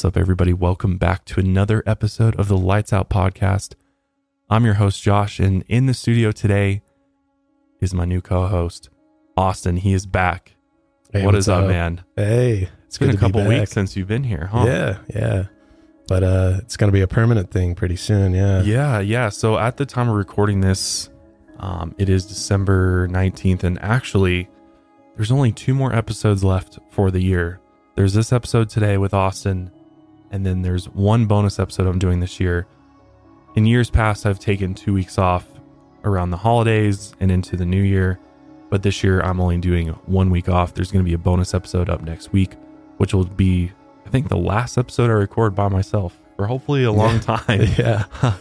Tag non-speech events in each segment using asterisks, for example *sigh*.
What's up, everybody? Welcome back to another episode of the Lights Out podcast. I'm your host, Josh, and in the studio today is my new co host, Austin. He is back. Hey, what's up, man? Hey, It's been a to be couple weeks since you've been here, huh? Yeah, yeah. But uh it's gonna be a permanent thing pretty soon. Yeah. Yeah, yeah. So at the time of recording this, um, it is December 19th, and actually, there's only two more episodes left for the year. There's this episode today with Austin, and then there's one bonus episode I'm doing this year. In years past, I've taken two weeks off around the holidays and into the new year, but this year I'm only doing one week off. There's going to be a bonus episode up next week, which will be, I think, the last episode I record by myself for hopefully a long *laughs* time. yeah. *laughs*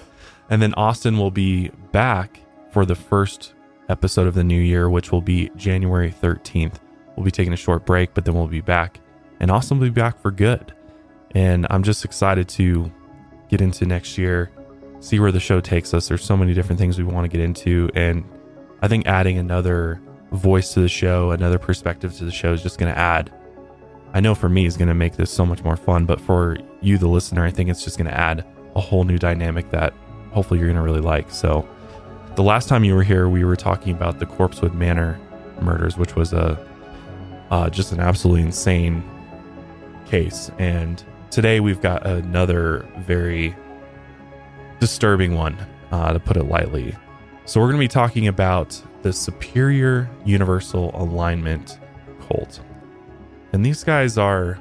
and then Austin will be back for the first episode of the new year, which will be January 13th. We'll be taking a short break, but then we'll be back. And Austin will be back for good. And I'm just excited to get into next year, see where the show takes us. There's so many different things we want to get into. And I think adding another voice to the show, another perspective to the show is just going to add. I know for me, is going to make this so much more fun. But for you, the listener, I think it's just going to add a whole new dynamic that hopefully you're going to really like. So, the last time you were here, we were talking about the Corpsewood Manor murders, which was a uh, just an absolutely insane case. And today we've got another very disturbing one, uh, to put it lightly. So, we're going to be talking about the Superior Universal Alignment cult. And these guys are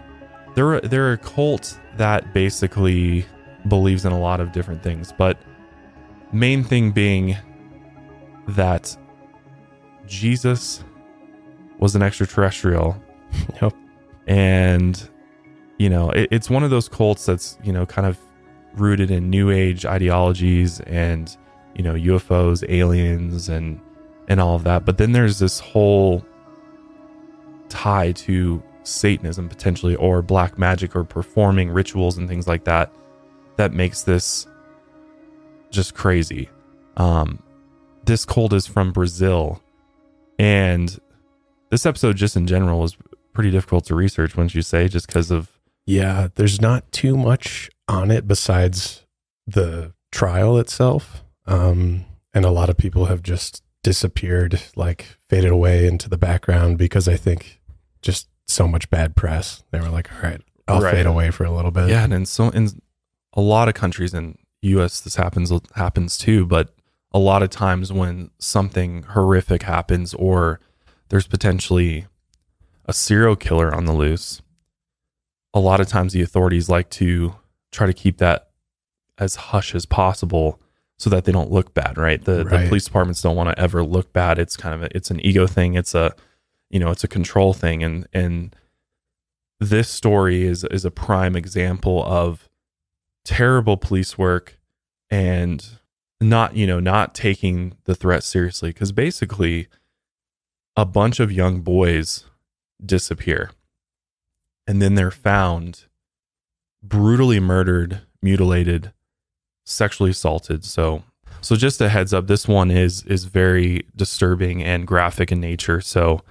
they're they're a cult that basically believes in a lot of different things, but main thing being that Jesus was an extraterrestrial Yep. and you know it, it's one of those cults that's you know kind of rooted in new age ideologies and you know ufos aliens and and all of that. But then there's this whole tie to satanism potentially or black magic or performing rituals and things like that that makes this just crazy. Um this cult is from brazil. And this episode just in general was pretty difficult to research wouldn't you say just because of Yeah. There's not too much on it besides the trial itself. Um, and a lot of people have just disappeared, like faded away into the background because I think just so much bad press. They were like, all right, I'll Right. fade away for a little bit. Yeah, and in so in a lot of countries in U.S. this happens happens too. But a lot of times when something horrific happens, or there's potentially a serial killer on the loose, a lot of times the authorities like to try to keep that as hush as possible so that they don't look bad. Right? The the police departments don't want to ever look bad. It's kind of a, it's an ego thing. It's a you know it's a control thing, and and this story is is a prime example of terrible police work and not you know not taking the threat seriously because basically a bunch of young boys disappear and then they're found brutally murdered mutilated sexually assaulted. So so just a heads up this one is is very disturbing and graphic in nature. So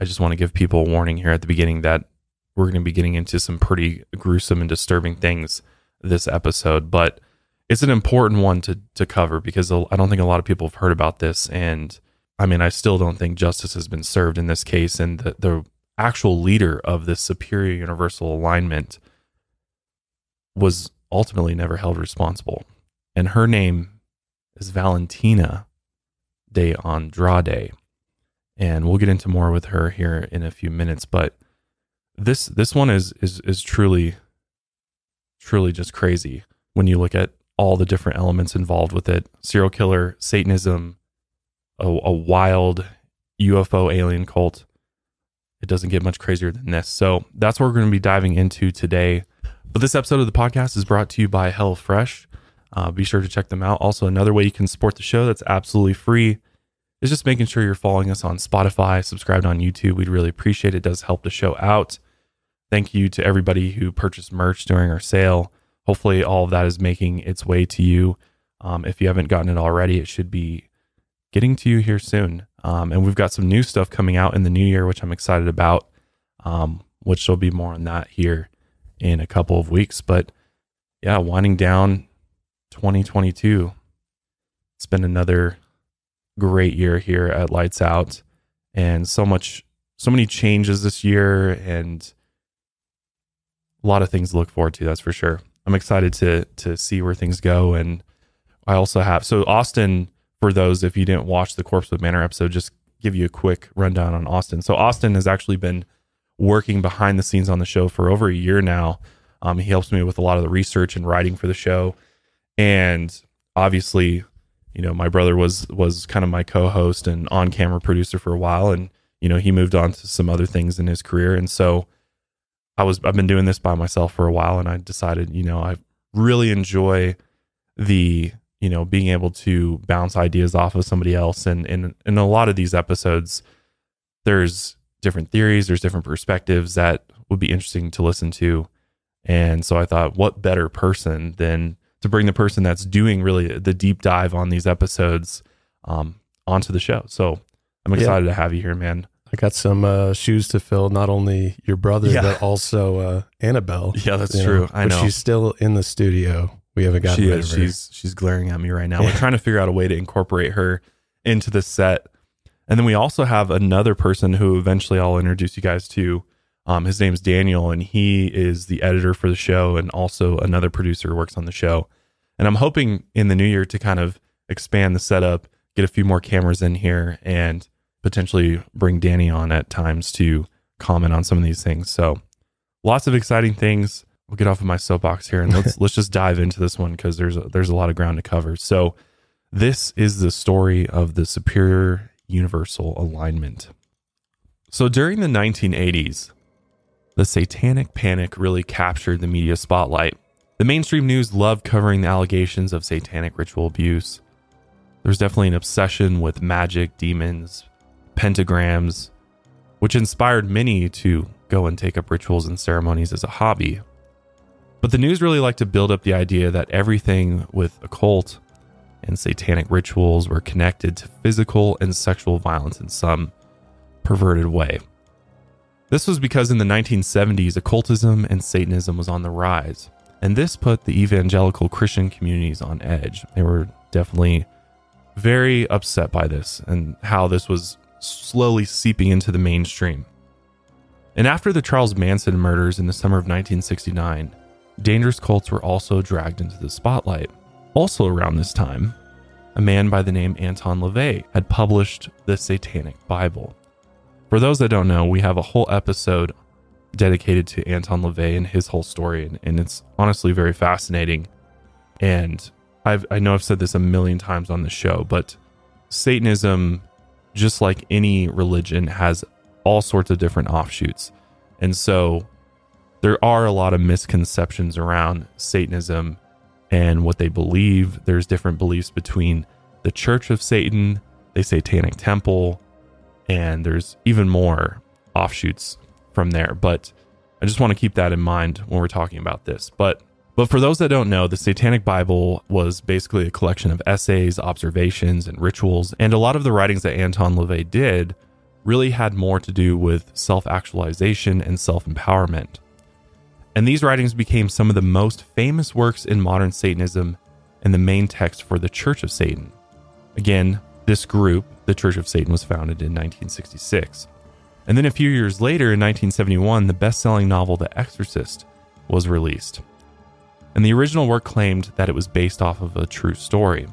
i just want to give people a warning here at the beginning that we're going to be getting into some pretty gruesome and disturbing things this episode, but it's an important one to to cover because I don't think a lot of people have heard about this, and I mean, I still don't think justice has been served in this case, and the the actual leader of this superior universal alignment was ultimately never held responsible, and her name is Valentina de Andrade, and we'll get into more with her here in a few minutes, but this this one is is is truly truly just crazy when you look at all the different elements involved with it. Serial killer satanism a, a wild ufo alien cult it doesn't get much crazier than this so that's what we're going to be diving into today but this episode of the podcast is brought to you by HelloFresh. Uh, be sure to check them out. Also, another way you can support the show that's absolutely free is just making sure you're following us on Spotify, subscribed on YouTube. We'd really appreciate it. It does help the show out. Thank you to everybody who purchased merch during our sale. Hopefully, all of that is making its way to you. Um, if you haven't gotten it already, it should be getting to you here soon. Um, and we've got some new stuff coming out in the new year, which I'm excited about, um, which there'll be more on that here in a couple of weeks. But yeah, winding down 2022. It's been another great year here at Lights Out and so much, so many changes this year and a lot of things to look forward to. That's for sure. I'm excited to, to see where things go. And I also have, so Austin, for those, if you didn't watch the Corpse Corpsewood Manor episode, just give you a quick rundown on Austin. So Austin has actually been working behind the scenes on the show for over a year now. Um, he helps me with a lot of the research and writing for the show. And obviously, you know, my brother was was kind of my co-host and on-camera producer for a while, and you know, he moved on to some other things in his career, and so I was I've been doing this by myself for a while, and I decided, you know, I really enjoy the you know being able to bounce ideas off of somebody else, and in in a lot of these episodes, there's different theories, there's different perspectives that would be interesting to listen to, and so I thought, what better person than to bring the person that's doing really the deep dive on these episodes um, onto the show. So I'm excited yeah. to have you here, man. I got some uh, shoes to fill. Not only your brother, yeah. but also uh, Annabelle. *laughs* Yeah, that's true. Know, I know. She's still in the studio. We haven't gotten she rid of her. She's she's glaring at me right now. Yeah. We're trying to figure out a way to incorporate her into the set. And then we also have another person who eventually I'll introduce you guys to. Um, his name's Daniel, and he is the editor for the show and also another producer who works on the show. And I'm hoping in the new year to kind of expand the setup, get a few more cameras in here, and potentially bring Danny on at times to comment on some of these things. So lots of exciting things. We'll get off of my soapbox here and let's *laughs* let's just dive into this one because there's a, there's a lot of ground to cover. So this is the story of the superior universal alignment. So during the 1980s, the satanic panic really captured the media spotlight. The mainstream news loved covering the allegations of satanic ritual abuse. There's definitely an obsession with magic, demons, pentagrams, which inspired many to go and take up rituals and ceremonies as a hobby. But the news really liked to build up the idea that everything with occult and satanic rituals were connected to physical and sexual violence in some perverted way. This was because in the 1970s, occultism and Satanism was on the rise. And this put the evangelical Christian communities on edge. They were definitely very upset by this and how this was slowly seeping into the mainstream. And after the Charles Manson murders in the summer of 1969, dangerous cults were also dragged into the spotlight. Also, around this time, a man by the name Anton LaVey had published the Satanic Bible. For those that don't know, we have a whole episode dedicated to Anton LaVey and his whole story, and, and it's honestly very fascinating. And I've, I know I've said this a million times on the show, but Satanism, just like any religion, has all sorts of different offshoots. And so there are a lot of misconceptions around Satanism and what they believe. There's different beliefs between the Church of Satan, the Satanic Temple, and there's even more offshoots from there. But I just want to keep that in mind when we're talking about this. But but for those that don't know, the Satanic Bible was basically a collection of essays, observations, and rituals, and a lot of the writings that Anton LaVey did really had more to do with self-actualization and self-empowerment. And these writings became some of the most famous works in modern Satanism and the main text for the Church of Satan. Again, this group, the Church of Satan, was founded in 1966. And then a few years later, in 1971, the best selling novel The Exorcist was released. And the original work claimed that it was based off of a true story.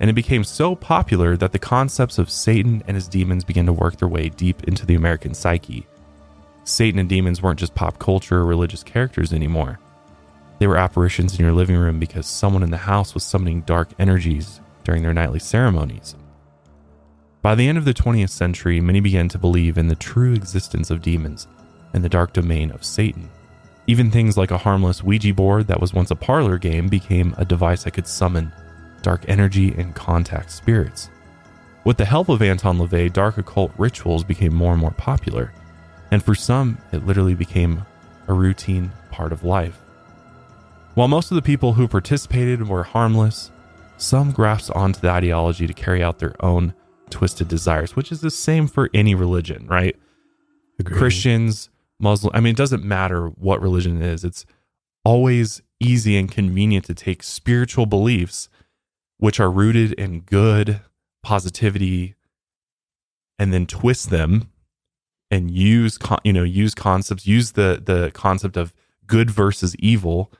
And it became so popular that the concepts of Satan and his demons began to work their way deep into the American psyche. Satan and demons weren't just pop culture or religious characters anymore. They were apparitions in your living room because someone in the house was summoning dark energies during their nightly ceremonies. By the end of the 20th century, many began to believe in the true existence of demons and the dark domain of Satan. Even things like a harmless Ouija board that was once a parlor game became a device that could summon dark energy and contact spirits. With the help of Anton LaVey, dark occult rituals became more and more popular, and for some, it literally became a routine part of life. While most of the people who participated were harmless, some grasped onto the ideology to carry out their own twisted desires, which is the same for any religion, right? Agreed. Christians, Muslim. I mean, it doesn't matter what religion it is. It's always easy and convenient to take spiritual beliefs, which are rooted in good positivity, and then twist them and use con- you know use concepts, use the the concept of good versus evil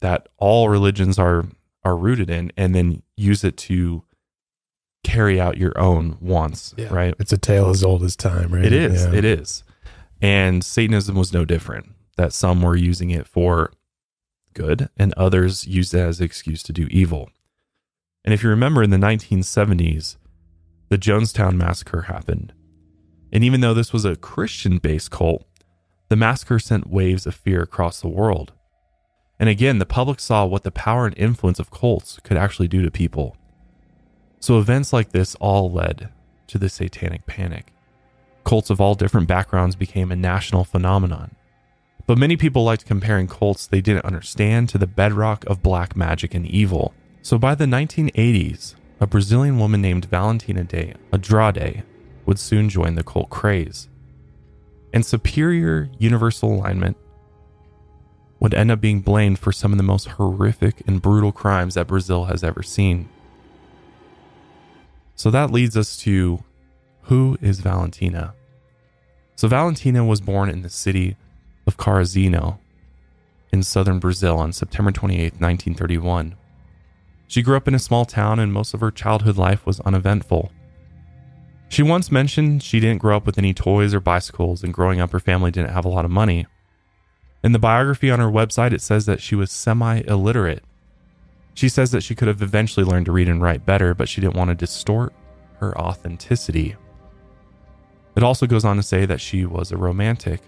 that all religions are are rooted in, and then use it to carry out your own wants. Yeah. Right. It's a tale as old as time, right? It is. Yeah. It is. And Satanism was no different. That some were using it for good and others used it as an excuse to do evil. And if you remember in the 1970s, the Jonestown massacre happened. And even though this was a Christian based cult, the massacre sent waves of fear across the world. And again, the public saw what the power and influence of cults could actually do to people. So events like this all led to the satanic panic cults of all different backgrounds became a national phenomenon. But many people liked comparing cults they didn't understand to the bedrock of black magic and evil. So by the 1980s, a Brazilian woman named Valentina de Andrade would soon join the cult craze. And superior universal alignment would end up being blamed for some of the most horrific and brutal crimes that Brazil has ever seen. So that leads us to who is Valentina? So, Valentina was born in the city of Carazinho in southern Brazil on September 28, 1931. She grew up in a small town and most of her childhood life was uneventful. She once mentioned she didn't grow up with any toys or bicycles, and growing up, her family didn't have a lot of money. In the biography on her website, it says that she was semi illiterate. She says that she could have eventually learned to read and write better, but she didn't want to distort her authenticity. It also goes on to say that she was a romantic.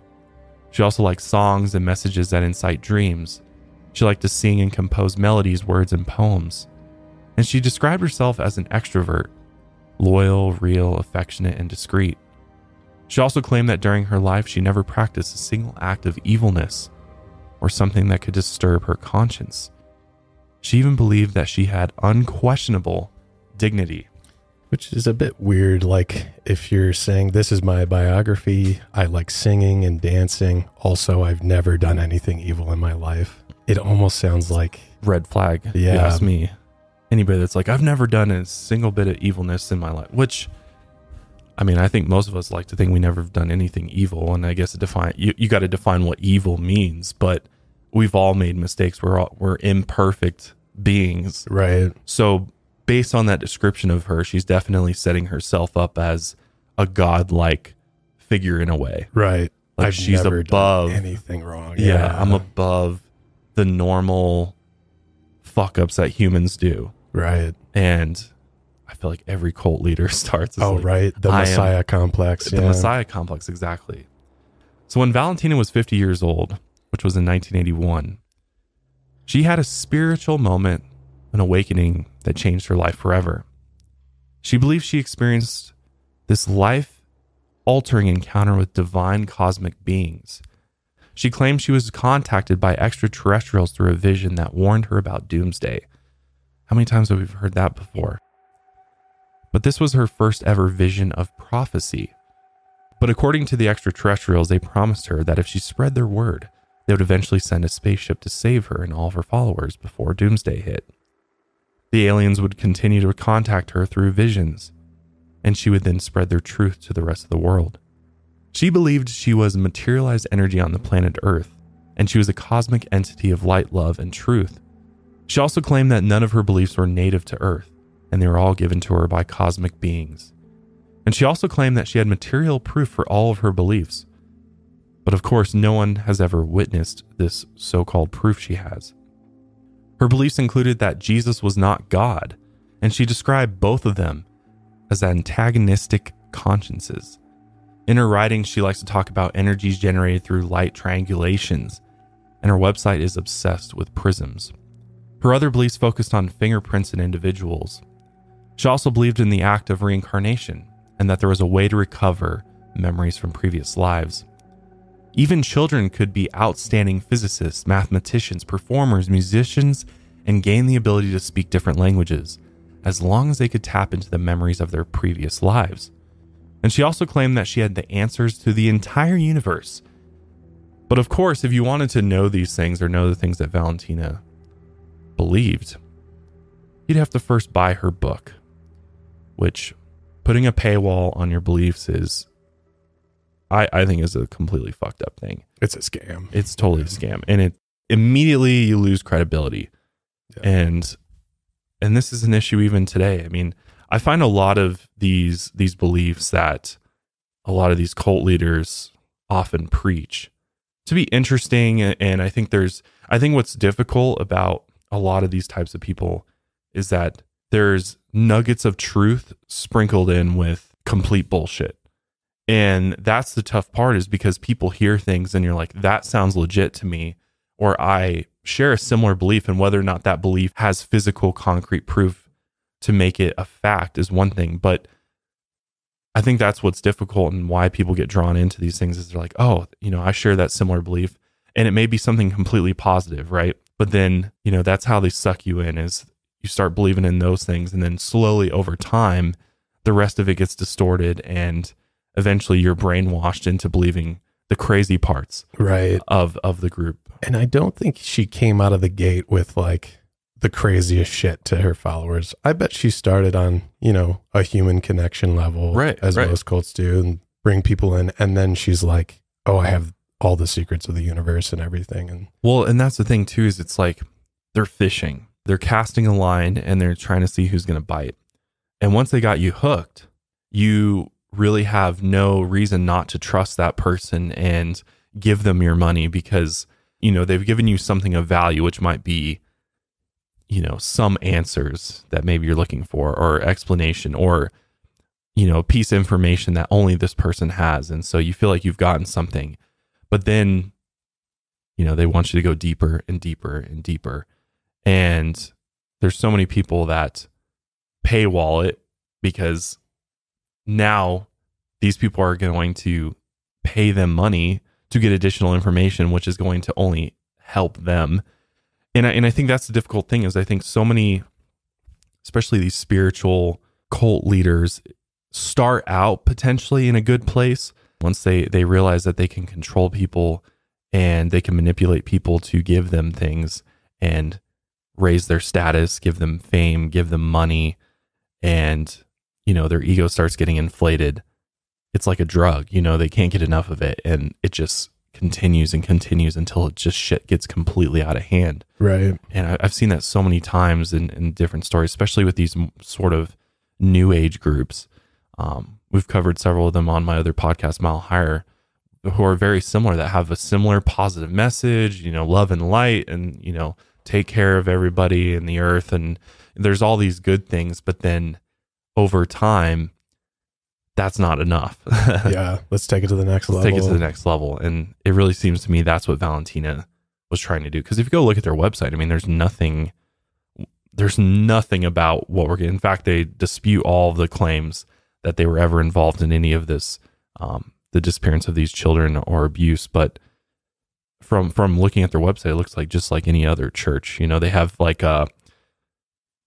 She also liked songs and messages that incite dreams. She liked to sing and compose melodies, words, and poems. And she described herself as an extrovert loyal, real, affectionate, and discreet. She also claimed that during her life she never practiced a single act of evilness or something that could disturb her conscience. She even believed that she had unquestionable dignity. Which is a bit weird. Like, if you're saying, This is my biography, I like singing and dancing. Also, I've never done anything evil in my life. It almost sounds like, Red flag, if you Yeah. ask me. Anybody that's like, I've never done a single bit of evilness in my life, which I mean, I think most of us like to think we never have done anything evil. And I guess it define you, you got to define what evil means, but we've all made mistakes. We're all, we're imperfect beings. right? So, based on that description of her, she's definitely setting herself up as a godlike figure in a way. Right. Like she's never above- anything wrong. Yeah, I'm above the normal fuck ups that humans do. Right. And I feel like every cult leader *laughs* starts as Oh, like, right. The am- Messiah complex. the yeah. Messiah complex, exactly. So when Valentina was 50 years old, which was in 1981, she had a spiritual moment, an awakening that changed her life forever. She believed she experienced this life altering encounter with divine cosmic beings. She claimed she was contacted by extraterrestrials through a vision that warned her about doomsday. How many times have we heard that before? But this was her first ever vision of prophecy. But according to the extraterrestrials, they promised her that if she spread their word, they would eventually send a spaceship to save her and all of her followers before doomsday hit. The aliens would continue to contact her through visions, and she would then spread their truth to the rest of the world. She believed she was materialized energy on the planet Earth, and she was a cosmic entity of light, love, and truth. She also claimed that none of her beliefs were native to Earth, and they were all given to her by cosmic beings. And she also claimed that she had material proof for all of her beliefs. But of course, no one has ever witnessed this so called proof she has. Her beliefs included that Jesus was not God, and she described both of them as antagonistic consciences. In her writings, she likes to talk about energies generated through light triangulations, and her website is obsessed with prisms. Her other beliefs focused on fingerprints in individuals. She also believed in the act of reincarnation and that there was a way to recover memories from previous lives. Even children could be outstanding physicists, mathematicians, performers, musicians, and gain the ability to speak different languages, as long as they could tap into the memories of their previous lives. And she also claimed that she had the answers to the entire universe. But of course, if you wanted to know these things or know the things that Valentina believed, you'd have to first buy her book, which putting a paywall on your beliefs is I, I think is a completely fucked up thing. It's a scam. It's totally a scam. And it immediately you lose credibility. Yeah. And and this is an issue even today. I mean, I find a lot of these these beliefs that a lot of these cult leaders often preach to be interesting and I think there's I think what's difficult about a lot of these types of people is that there's nuggets of truth sprinkled in with complete bullshit. And that's the tough part is because people hear things and you're like, that sounds legit to me. Or I share a similar belief, and whether or not that belief has physical, concrete proof to make it a fact is one thing. But I think that's what's difficult and why people get drawn into these things is they're like, oh, you know, I share that similar belief. And it may be something completely positive, right? But then, you know, that's how they suck you in is you start believing in those things. And then slowly over time, the rest of it gets distorted and eventually you're brainwashed into believing the crazy parts Right. of of the group. And I don't think she came out of the gate with like the craziest shit to her followers. I bet she started on, you know, a human connection level, Right, as right. most cults do, and bring people in. And then she's like, oh, I have all the secrets of the universe and everything. And Well, and that's the thing too is it's like they're fishing. They're casting a line and they're trying to see who's going to bite. And once they got you hooked, you really have no reason not to trust that person and give them your money because you know they've given you something of value which might be you know some answers that maybe you're looking for or explanation or you know piece of information that only this person has and so you feel like you've gotten something but then you know they want you to go deeper and deeper and deeper. And there's so many people that paywall it because now these people are going to pay them money to get additional information which is going to only help them. And I, and I think that's the difficult thing is i think so many especially these spiritual cult leaders start out potentially in a good place once they they realize that they can control people and they can manipulate people to give them things and raise their status give them fame give them money and you know their ego starts getting inflated it's like a drug you know they can't get enough of it and it just continues and continues until it just shit gets completely out of hand right. and I, I've seen that so many times in, in different stories, especially with these sort of new age groups. Um, we've covered several of them on my other podcast, Mile Higher, who are very similar that have a similar positive message, you know, love and light, and you know, take care of everybody in the earth, and there's all these good things, but then over time, that's not enough. *laughs* yeah. Let's take it to the next Let's level. take it to the next level. And it really seems to me that's what Valentina was trying to do. Because if you go look at their website, I mean, there's nothing, there's nothing about what we're getting. In fact, they dispute all of the claims that they were ever involved in any of this, um, the disappearance of these children or abuse. But from from looking at their website, it looks like just like any other church. You know, they have like a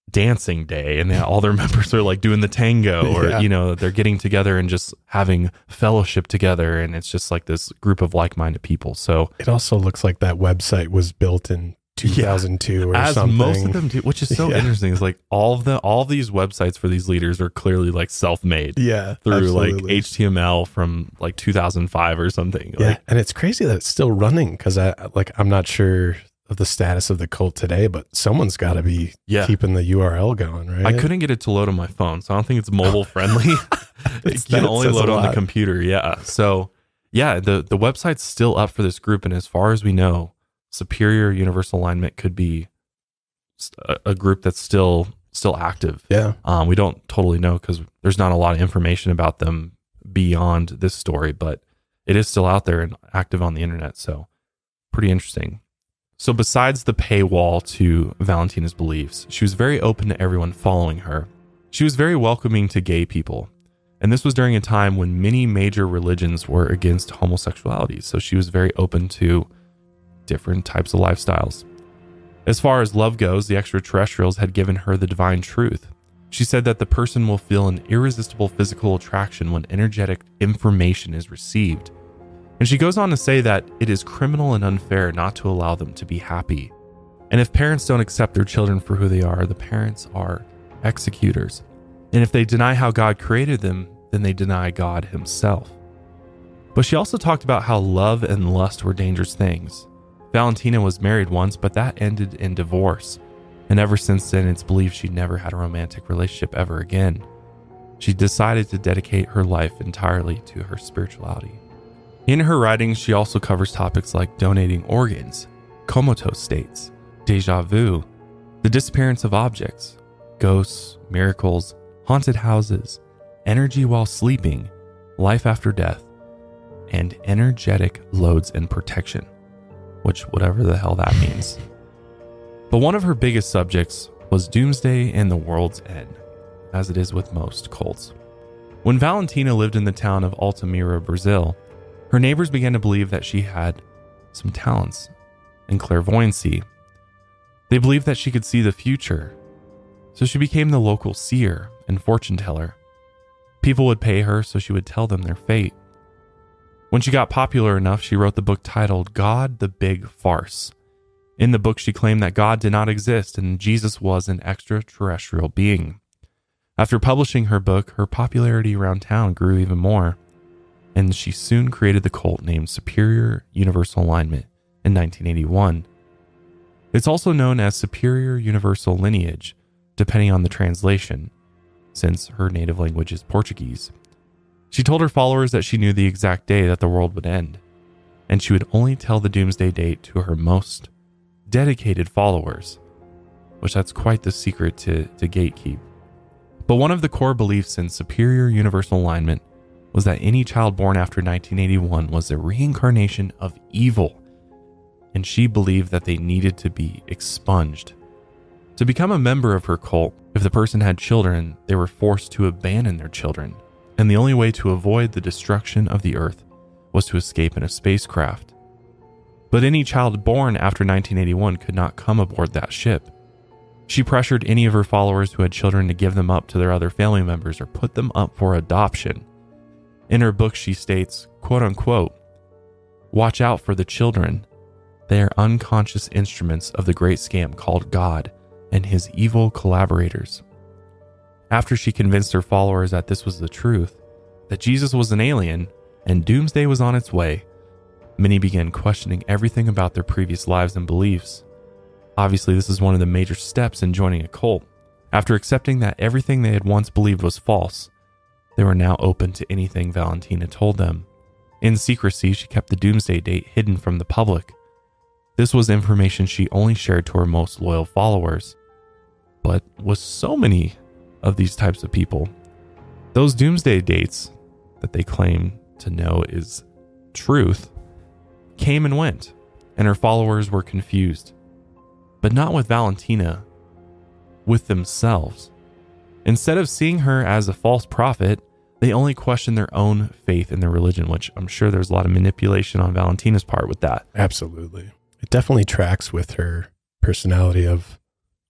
dancing day and they, all their *laughs* members are like doing the tango or Yeah. you know they're getting together and just having fellowship together and it's just like this group of like-minded people so It also looks like that website was built in 2002 or as something. most of them do which is so *laughs* Yeah. interesting is like all of the all of these websites for these leaders are clearly like self-made Yeah. through like html from like 2005 or something Yeah, like and it's crazy that it's still running because I like I'm not sure of the status of the cult today, but someone's got to be yeah keeping the URL going, right? I couldn't get it to load on my phone, so I don't think it's mobile *laughs* friendly. *laughs* it can only load on the computer. Yeah. So yeah, the the website's still up for this group, and as far as we know, Superior Universal Alignment could be a group that's still still active. Yeah, Um, we don't totally know because there's not a lot of information about them beyond this story, but it is still out there and active on the internet. So pretty interesting. So besides the paywall to Valentina's beliefs, she was very open to everyone following her. She was very welcoming to gay people. And this was during a time when many major religions were against homosexuality. So she was very open to different types of lifestyles. As far as love goes, the extraterrestrials had given her the divine truth. She said that the person will feel an irresistible physical attraction when energetic information is received. And she goes on to say that it is criminal and unfair not to allow them to be happy. And if parents don't accept their children for who they are, the parents are executors. And if they deny how God created them, then they deny God Himself. But she also talked about how love and lust were dangerous things. Valentina was married once, but that ended in divorce. And ever since then, it's believed she never had a romantic relationship ever again. She decided to dedicate her life entirely to her spirituality. In her writings, she also covers topics like donating organs, comatose states, deja vu, the disappearance of objects, ghosts, miracles, haunted houses, energy while sleeping, life after death, and energetic loads and protection, which, whatever the hell that means. But one of her biggest subjects was doomsday and the world's end, as it is with most cults. When Valentina lived in the town of Altamira, Brazil, her neighbors began to believe that she had some talents in clairvoyancy. They believed that she could see the future, so she became the local seer and fortune teller. People would pay her so she would tell them their fate. When she got popular enough, she wrote the book titled God the Big Farce. In the book, she claimed that God did not exist and Jesus was an extraterrestrial being. After publishing her book, her popularity around town grew even more, and she soon created the cult named Superior Universal Alignment in 1981. It's also known as Superior Universal Lineage, depending on the translation, since her native language is Portuguese. She told her followers that she knew the exact day that the world would end, and she would only tell the doomsday date to her most dedicated followers, which that's quite the secret to, to gatekeep. But one of the core beliefs in superior universal alignment was that any child born after 1981 was a reincarnation of evil, and she believed that they needed to be expunged. To become a member of her cult, if the person had children, they were forced to abandon their children and the only way to avoid the destruction of the Earth was to escape in a spacecraft. But any child born after 1981 could not come aboard that ship. She pressured any of her followers who had children to give them up to their other family members or put them up for adoption. In her book, she states, quote unquote, Watch out for the children. They are unconscious instruments of the great scam called God and his evil collaborators. After she convinced her followers that this was the truth, that Jesus was an alien and doomsday was on its way, many began questioning everything about their previous lives and beliefs. Obviously, this is one of the major steps in joining a cult. After accepting that everything they had once believed was false, they were now open to anything Valentina told them. In secrecy, she kept the doomsday date hidden from the public. This was information she only shared to her most loyal followers. But with so many of these types of people. Those doomsday dates that they claim to know is truth came and went, and her followers were confused. But not with Valentina, with themselves. Instead of seeing her as a false prophet, they only questioned their own faith in their religion, which I'm sure there's a lot of manipulation on Valentina's part with that. Absolutely. It definitely tracks with her personality of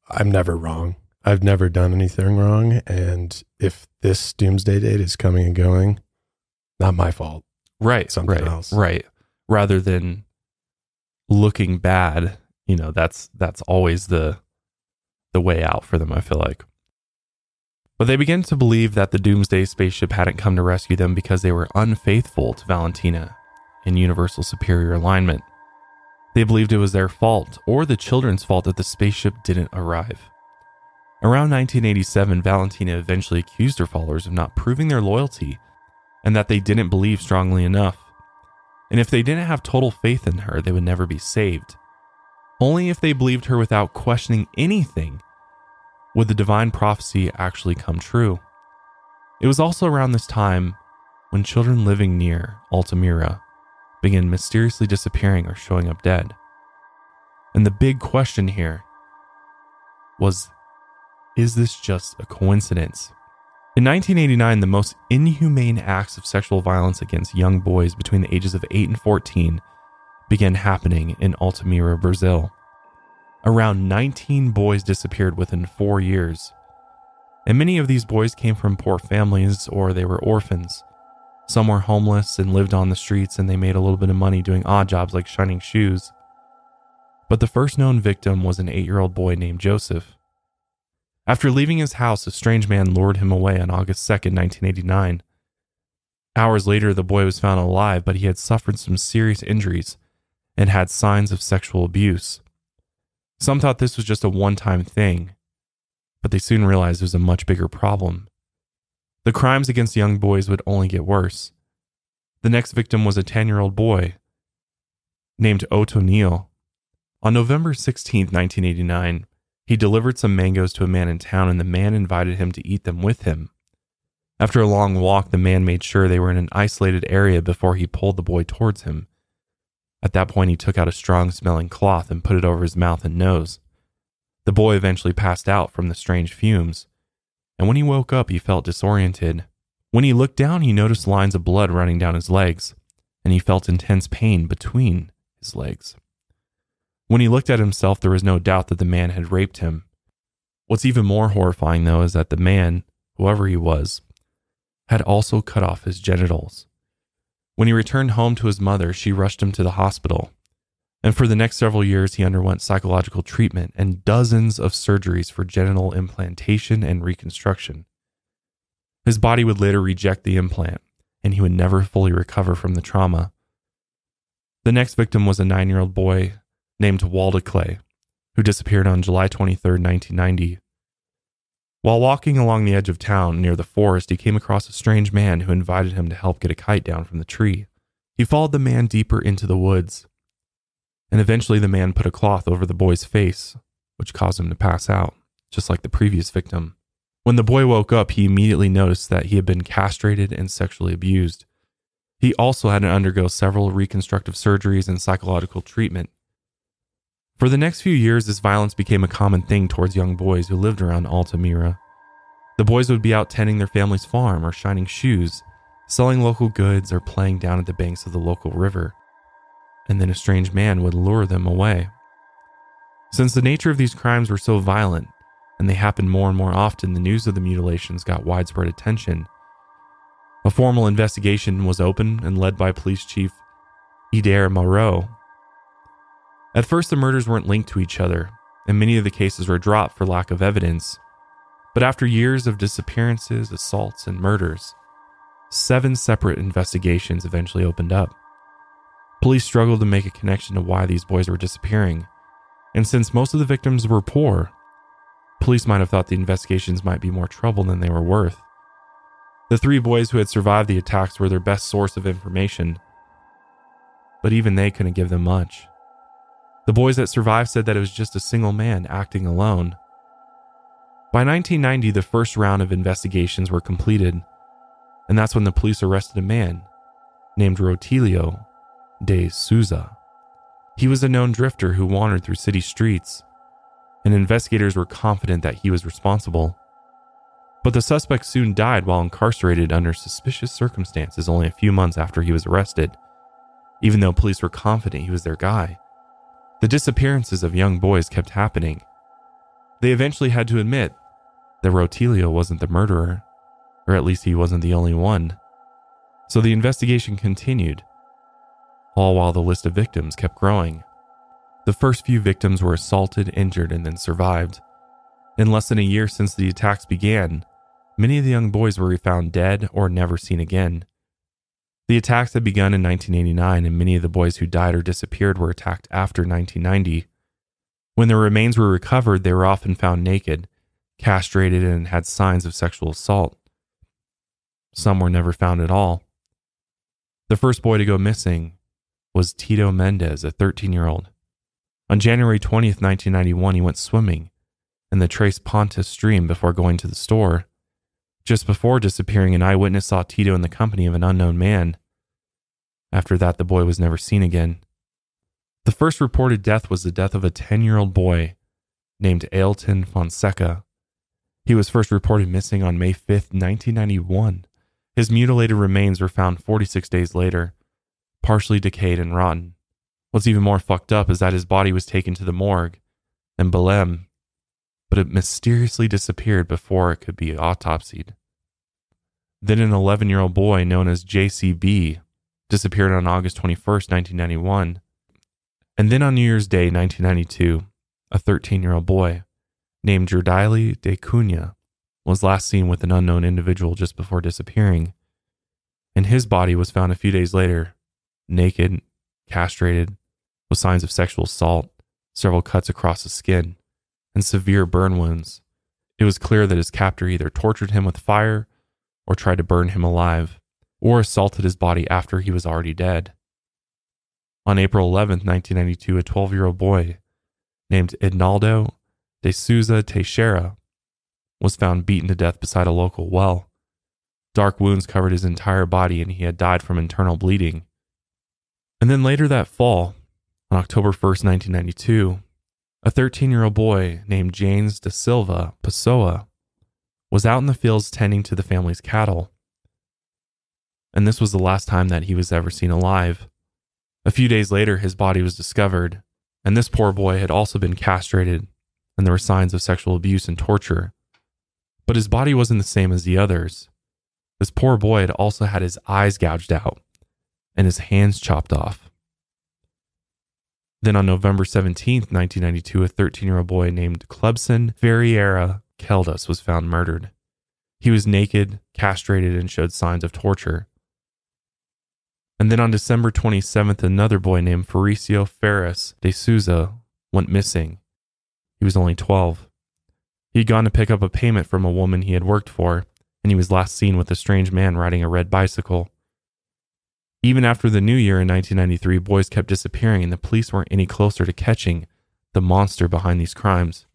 I'm never wrong. I've never done anything wrong. And if this doomsday date is coming and going, not my fault. Right. Something right, else. Right. Rather than looking bad, you know, that's that's always the the way out for them, I feel like. But they begin to believe that the Doomsday spaceship hadn't come to rescue them because they were unfaithful to Valentina in Universal Superior Alignment. They believed it was their fault or the children's fault that the spaceship didn't arrive. Around 1987, Valentina eventually accused her followers of not proving their loyalty and that they didn't believe strongly enough. And if they didn't have total faith in her, they would never be saved. Only if they believed her without questioning anything would the divine prophecy actually come true. It was also around this time when children living near Altamira began mysteriously disappearing or showing up dead. And the big question here was is this just a coincidence? In 1989, the most inhumane acts of sexual violence against young boys between the ages of 8 and 14 began happening in Altamira, Brazil. Around 19 boys disappeared within four years. And many of these boys came from poor families or they were orphans. Some were homeless and lived on the streets and they made a little bit of money doing odd jobs like shining shoes. But the first known victim was an eight year old boy named Joseph. After leaving his house, a strange man lured him away on August 2nd, 1989. Hours later, the boy was found alive, but he had suffered some serious injuries and had signs of sexual abuse. Some thought this was just a one time thing, but they soon realized it was a much bigger problem. The crimes against young boys would only get worse. The next victim was a 10 year old boy named Otto Neal. On November 16, 1989, he delivered some mangoes to a man in town, and the man invited him to eat them with him. After a long walk, the man made sure they were in an isolated area before he pulled the boy towards him. At that point, he took out a strong smelling cloth and put it over his mouth and nose. The boy eventually passed out from the strange fumes, and when he woke up, he felt disoriented. When he looked down, he noticed lines of blood running down his legs, and he felt intense pain between his legs. When he looked at himself, there was no doubt that the man had raped him. What's even more horrifying, though, is that the man, whoever he was, had also cut off his genitals. When he returned home to his mother, she rushed him to the hospital. And for the next several years, he underwent psychological treatment and dozens of surgeries for genital implantation and reconstruction. His body would later reject the implant, and he would never fully recover from the trauma. The next victim was a nine year old boy named Walda Clay, who disappeared on July 23, 1990. While walking along the edge of town near the forest, he came across a strange man who invited him to help get a kite down from the tree. He followed the man deeper into the woods, and eventually the man put a cloth over the boy's face, which caused him to pass out, just like the previous victim. When the boy woke up, he immediately noticed that he had been castrated and sexually abused. He also had to undergo several reconstructive surgeries and psychological treatment. For the next few years, this violence became a common thing towards young boys who lived around Altamira. The boys would be out tending their family's farm or shining shoes, selling local goods, or playing down at the banks of the local river. And then a strange man would lure them away. Since the nature of these crimes were so violent, and they happened more and more often, the news of the mutilations got widespread attention. A formal investigation was opened and led by Police Chief Adair Moreau, at first, the murders weren't linked to each other, and many of the cases were dropped for lack of evidence. But after years of disappearances, assaults, and murders, seven separate investigations eventually opened up. Police struggled to make a connection to why these boys were disappearing, and since most of the victims were poor, police might have thought the investigations might be more trouble than they were worth. The three boys who had survived the attacks were their best source of information, but even they couldn't give them much. The boys that survived said that it was just a single man acting alone. By 1990, the first round of investigations were completed, and that's when the police arrested a man named Rotilio de Souza. He was a known drifter who wandered through city streets, and investigators were confident that he was responsible. But the suspect soon died while incarcerated under suspicious circumstances only a few months after he was arrested, even though police were confident he was their guy. The disappearances of young boys kept happening. They eventually had to admit that Rotilio wasn't the murderer, or at least he wasn't the only one. So the investigation continued, all while the list of victims kept growing. The first few victims were assaulted, injured, and then survived. In less than a year since the attacks began, many of the young boys were found dead or never seen again. The attacks had begun in 1989, and many of the boys who died or disappeared were attacked after 1990. When their remains were recovered, they were often found naked, castrated, and had signs of sexual assault. Some were never found at all. The first boy to go missing was Tito Mendez, a 13 year old. On January 20th, 1991, he went swimming in the Tres Pontes stream before going to the store. Just before disappearing, an eyewitness saw Tito in the company of an unknown man. After that, the boy was never seen again. The first reported death was the death of a 10 year old boy named Ailton Fonseca. He was first reported missing on May 5th, 1991. His mutilated remains were found 46 days later, partially decayed and rotten. What's even more fucked up is that his body was taken to the morgue in Belém but it mysteriously disappeared before it could be autopsied. Then an 11 year old boy known as JCB disappeared on August 21st, 1991. And then on New Year's Day, 1992, a 13 year old boy named Jardili de Cunha was last seen with an unknown individual just before disappearing. And his body was found a few days later, naked, castrated, with signs of sexual assault, several cuts across the skin, and severe burn wounds. It was clear that his captor either tortured him with fire or tried to burn him alive, or assaulted his body after he was already dead. On April 11, 1992, a 12 year old boy named Ednaldo de Souza Teixeira was found beaten to death beside a local well. Dark wounds covered his entire body and he had died from internal bleeding. And then later that fall, on October 1st, 1992, a 13 year old boy named James da Silva Pessoa was out in the fields tending to the family's cattle. And this was the last time that he was ever seen alive. A few days later, his body was discovered, and this poor boy had also been castrated, and there were signs of sexual abuse and torture. But his body wasn't the same as the others. This poor boy had also had his eyes gouged out and his hands chopped off. Then on November 17, 1992, a 13 year old boy named Clebson Ferreira Caldas was found murdered. He was naked, castrated, and showed signs of torture. And then on December 27th, another boy named Faricio Ferris de Souza went missing. He was only 12. He had gone to pick up a payment from a woman he had worked for, and he was last seen with a strange man riding a red bicycle. Even after the new year in 1993, boys kept disappearing, and the police weren't any closer to catching the monster behind these crimes.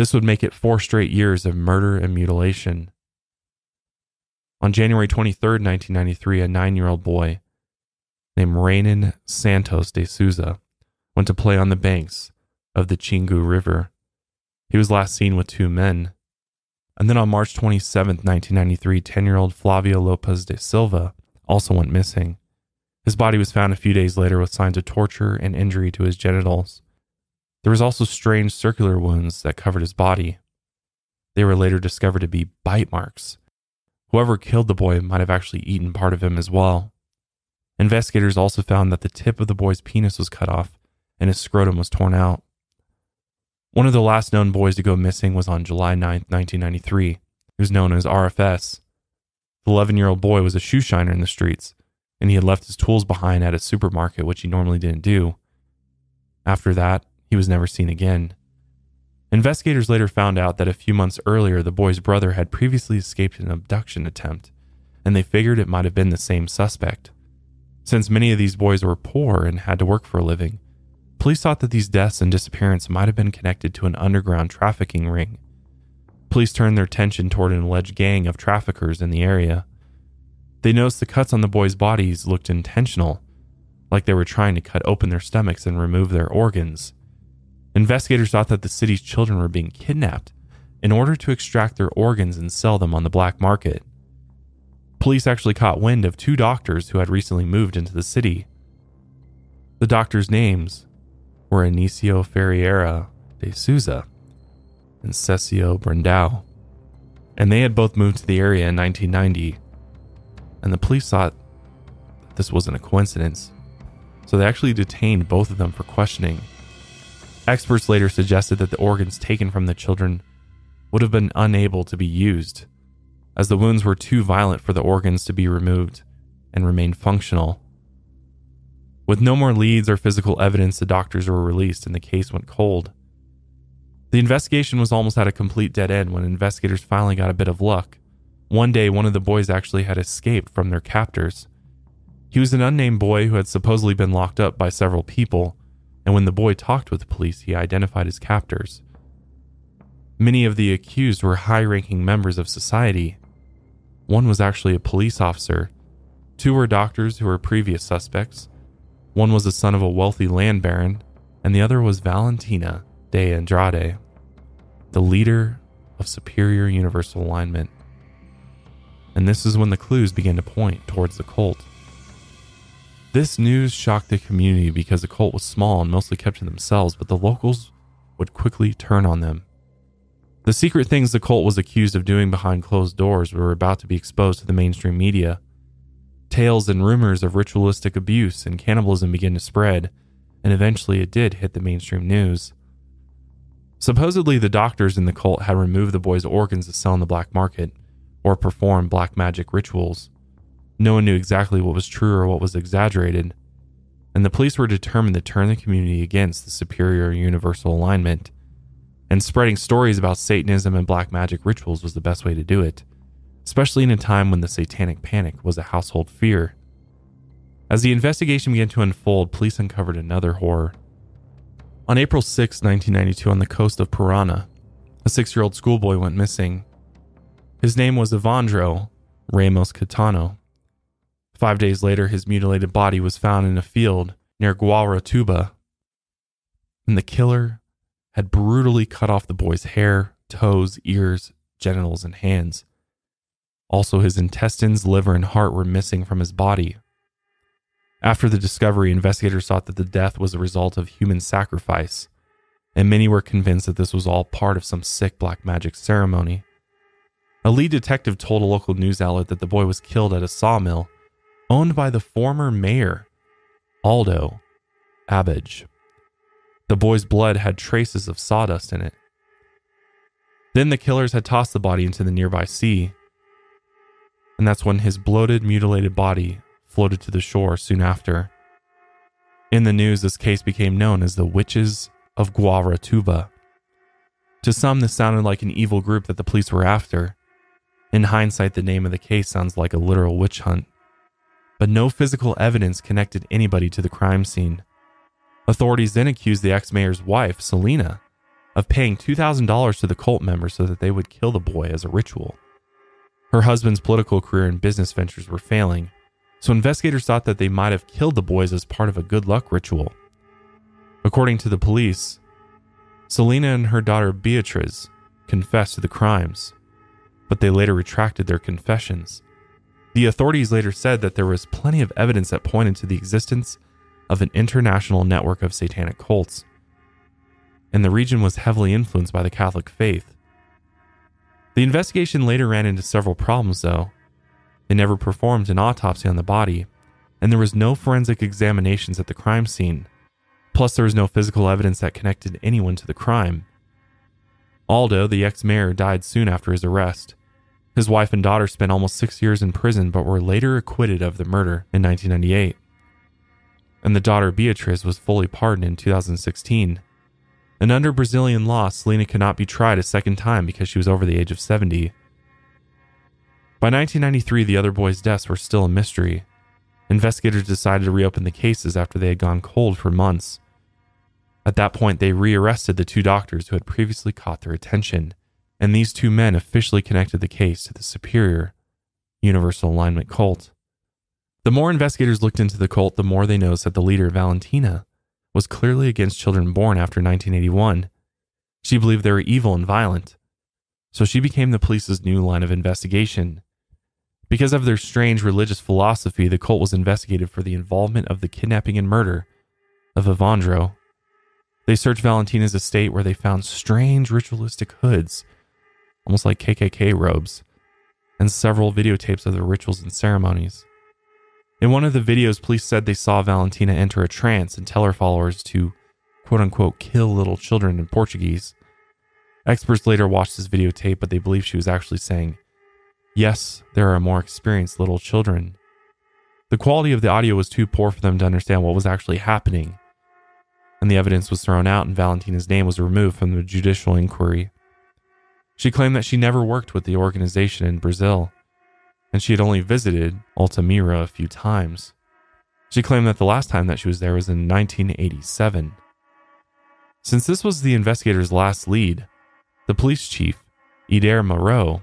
This would make it four straight years of murder and mutilation. On January 23, 1993, a nine year old boy named Raynon Santos de Souza went to play on the banks of the Xingu River. He was last seen with two men. And then on March 27, 1993, 10 year old Flavio Lopez de Silva also went missing. His body was found a few days later with signs of torture and injury to his genitals. There was also strange circular wounds that covered his body. They were later discovered to be bite marks. Whoever killed the boy might have actually eaten part of him as well. Investigators also found that the tip of the boy's penis was cut off and his scrotum was torn out. One of the last known boys to go missing was on July 9, 1993. He was known as RFS. The 11 year old boy was a shoe shiner in the streets, and he had left his tools behind at a supermarket, which he normally didn't do. After that, he was never seen again. Investigators later found out that a few months earlier, the boy's brother had previously escaped an abduction attempt, and they figured it might have been the same suspect. Since many of these boys were poor and had to work for a living, police thought that these deaths and disappearance might have been connected to an underground trafficking ring. Police turned their attention toward an alleged gang of traffickers in the area. They noticed the cuts on the boys' bodies looked intentional, like they were trying to cut open their stomachs and remove their organs. Investigators thought that the city's children were being kidnapped in order to extract their organs and sell them on the black market. Police actually caught wind of two doctors who had recently moved into the city. The doctors' names were Anicio Ferreira de Souza and Cecilio Brandao, and they had both moved to the area in 1990. And the police thought that this wasn't a coincidence, so they actually detained both of them for questioning Experts later suggested that the organs taken from the children would have been unable to be used, as the wounds were too violent for the organs to be removed and remain functional. With no more leads or physical evidence, the doctors were released and the case went cold. The investigation was almost at a complete dead end when investigators finally got a bit of luck. One day, one of the boys actually had escaped from their captors. He was an unnamed boy who had supposedly been locked up by several people and when the boy talked with the police, he identified his captors. Many of the accused were high ranking members of society. One was actually a police officer, two were doctors who were previous suspects, one was the son of a wealthy land baron, and the other was Valentina de Andrade, the leader of Superior Universal Alignment. And this is when the clues began to point towards the cult. This news shocked the community because the cult was small and mostly kept to themselves, but the locals would quickly turn on them The secret things the cult was accused of doing behind closed doors were about to be exposed to the mainstream media. Tales and rumors of ritualistic abuse and cannibalism began to spread, and eventually it did hit the mainstream news. Supposedly, the doctors in the cult had removed the boy's organs to sell in the black market or perform black magic rituals. No one knew exactly what was true or what was exaggerated, and the police were determined to turn the community against the superior universal alignment. And spreading stories about Satanism and black magic rituals was the best way to do it, especially in a time when the satanic panic was a household fear. As the investigation began to unfold, police uncovered another horror. On April 6, 1992, on the coast of Parana, a six year old schoolboy went missing. His name was Evandro Ramos Catano. Five days later, his mutilated body was found in a field near Guaratuba, and the killer had brutally cut off the boy's hair, toes, ears, genitals, and hands. Also, his intestines, liver, and heart were missing from his body. After the discovery, investigators thought that the death was a result of human sacrifice, and many were convinced that this was all part of some sick black magic ceremony. A lead detective told a local news outlet that the boy was killed at a sawmill owned by the former mayor, Aldo Abagge. The boy's blood had traces of sawdust in it. Then the killers had tossed the body into the nearby sea, and that's when his bloated, mutilated body floated to the shore soon after. In the news, this case became known as the Witches of Guaratuba. To some, this sounded like an evil group that the police were after. In hindsight, the name of the case sounds like a literal witch hunt. But no physical evidence connected anybody to the crime scene. Authorities then accused the ex mayor's wife, Selena, of paying $2,000 to the cult members so that they would kill the boy as a ritual. Her husband's political career and business ventures were failing, so investigators thought that they might have killed the boys as part of a good luck ritual. According to the police, Selena and her daughter Beatriz confessed to the crimes, but they later retracted their confessions. The authorities later said that there was plenty of evidence that pointed to the existence of an international network of satanic cults, and the region was heavily influenced by the Catholic faith. The investigation later ran into several problems, though. They never performed an autopsy on the body, and there was no forensic examinations at the crime scene. Plus, there was no physical evidence that connected anyone to the crime. Aldo, the ex mayor, died soon after his arrest. His wife and daughter spent almost six years in prison but were later acquitted of the murder in 1998. And the daughter Beatriz was fully pardoned in 2016. And under Brazilian law, Selena could not be tried a second time because she was over the age of 70. By 1993, the other boys' deaths were still a mystery. Investigators decided to reopen the cases after they had gone cold for months. At that point, they rearrested the two doctors who had previously caught their attention, and these two men officially connected the case to the superior Universal Alignment cult. The more investigators looked into the cult, the more they noticed that the leader, Valentina, was clearly against children born after 1981. She believed they were evil and violent, so she became the police's new line of investigation. Because of their strange religious philosophy, the cult was investigated for the involvement of the kidnapping and murder of Evandro. They searched Valentina's estate where they found strange ritualistic hoods, almost like KKK robes, and several videotapes of the rituals and ceremonies. In one of the videos, police said they saw Valentina enter a trance and tell her followers to quote unquote kill little children in Portuguese. Experts later watched this videotape, but they believe she was actually saying, Yes, there are more experienced little children. The quality of the audio was too poor for them to understand what was actually happening, and the evidence was thrown out, and Valentina's name was removed from the judicial inquiry. She claimed that she never worked with the organization in Brazil, and she had only visited Altamira a few times. She claimed that the last time that she was there was in 1987. Since this was the investigator's last lead, the police chief, Éder Mauro,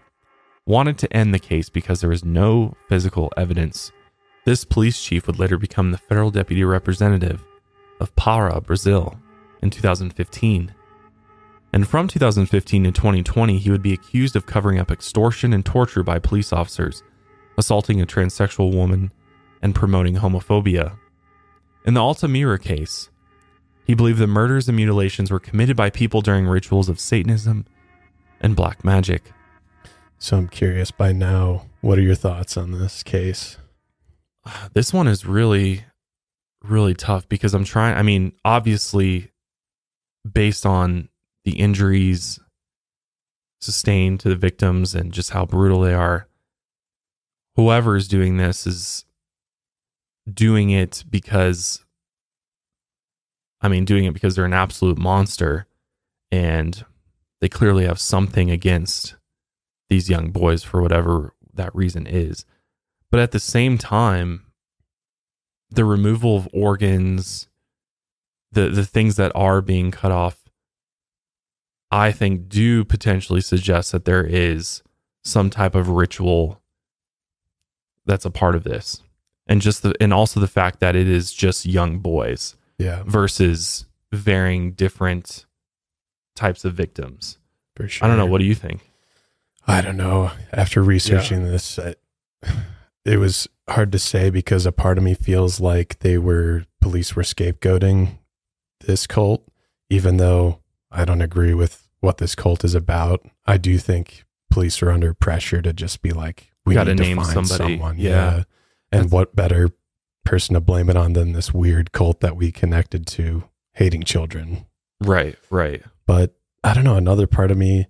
wanted to end the case because there was no physical evidence. This police chief would later become the federal deputy representative of Para, Brazil, in 2015. And from 2015 to 2020, he would be accused of covering up extortion and torture by police officers, assaulting a transsexual woman, and promoting homophobia. In the Altamira case, he believed the murders and mutilations were committed by people during rituals of Satanism and black magic. So I'm curious by now, what are your thoughts on this case? This one is really, really tough because I'm trying. I mean, obviously, based on the injuries sustained to the victims and just how brutal they are, whoever is doing this is doing it because, I mean, doing it because they're an absolute monster and they clearly have something against these young boys for whatever that reason is. But at the same time, the removal of organs, the the things that are being cut off, I think do potentially suggest that there is some type of ritual that's a part of this. And just the and also the fact that it is just young boys Yeah, versus varying different types of victims. for sure. I don't know. What do you think? I don't know. After researching this, I, *sighs* it was hard to say because a part of me feels like they were police were scapegoating this cult, even though I don't agree with what this cult is about. I do think police are under pressure to just be like, we need to name find somebody. someone. Yeah. And That's- what better person to blame it on than this weird cult that we connected to hating children Right, right. but I don't know. Another part of me,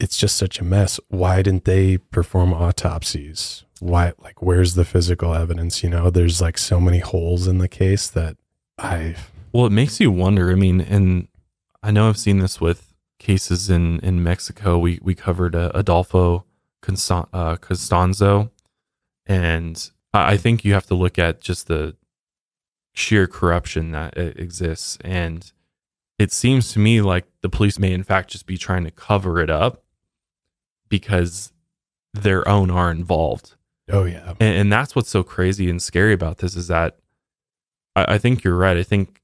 it's just such a mess. Why didn't they perform autopsies? Why, like, where's the physical evidence? You know, there's like so many holes in the case that I, Well, it makes you wonder. I mean, and I know I've seen this with cases in in Mexico. We we covered uh, Adolfo Constan- uh, Costanzo, and I think you have to look at just the sheer corruption that exists, and it seems to me like the police may in fact just be trying to cover it up because their own are involved oh yeah, and, and that's what's so crazy and scary about this is that I, I think you're right. I think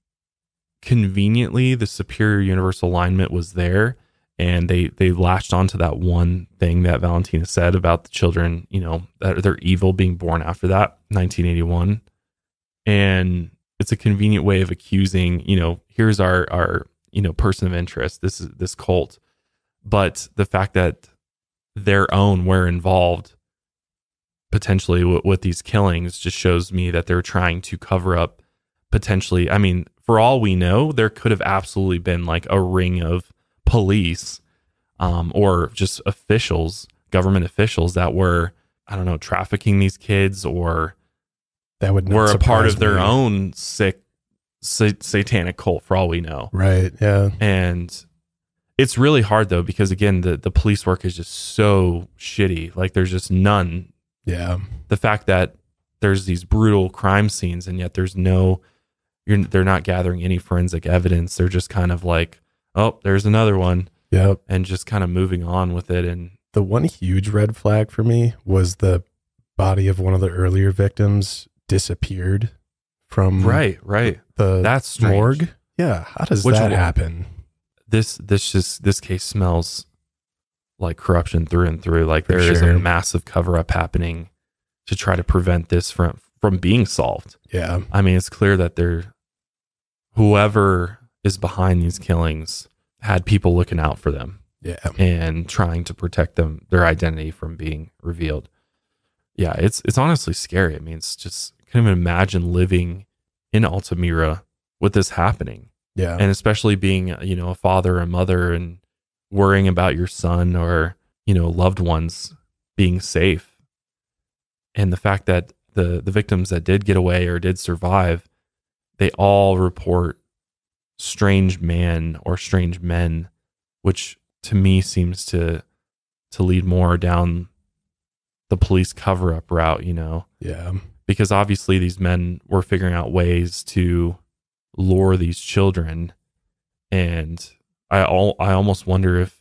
conveniently the superior universal alignment was there and they they latched onto that one thing that Valentina said about the children, you know, that they're evil being born after that, 1981. And it's a convenient way of accusing, you know, here's our our, you know, person of interest. This is this cult. But the fact that their own were involved potentially with, with these killings just shows me that they're trying to cover up potentially i mean for all we know there could have absolutely been like a ring of police um, or just officials government officials that were i don't know trafficking these kids or that would were a part of their me. own sick sa- satanic cult for all we know right? Yeah, and it's really hard though because again the, the police work is just so shitty like there's just none yeah, the fact that there's these brutal crime scenes and yet there's no you're they're not gathering any forensic evidence they're just kind of like oh there's another one yep. and just kind of moving on with it and The one huge red flag for me was the body of one of the earlier victims disappeared from right right the that's strange. morgue. Yeah, how does Which that one? happen? this this just this case smells like corruption through and through like For there is sure. a massive cover up happening to try to prevent this from from being solved Yeah, I mean, it's clear that there, whoever is behind these killings had people looking out for them yeah, and trying to protect them, their identity from being revealed. Yeah, it's it's honestly scary. I mean, it's just I can't even imagine living in Altamira with this happening, yeah. and especially being you know a father or mother and worrying about your son or you know loved ones being safe, and the fact that the the victims that did get away or did survive, they all report strange man or strange men, which to me seems to to lead more down the police cover up route, you know, yeah. because obviously these men were figuring out ways to lure these children and I all I almost wonder if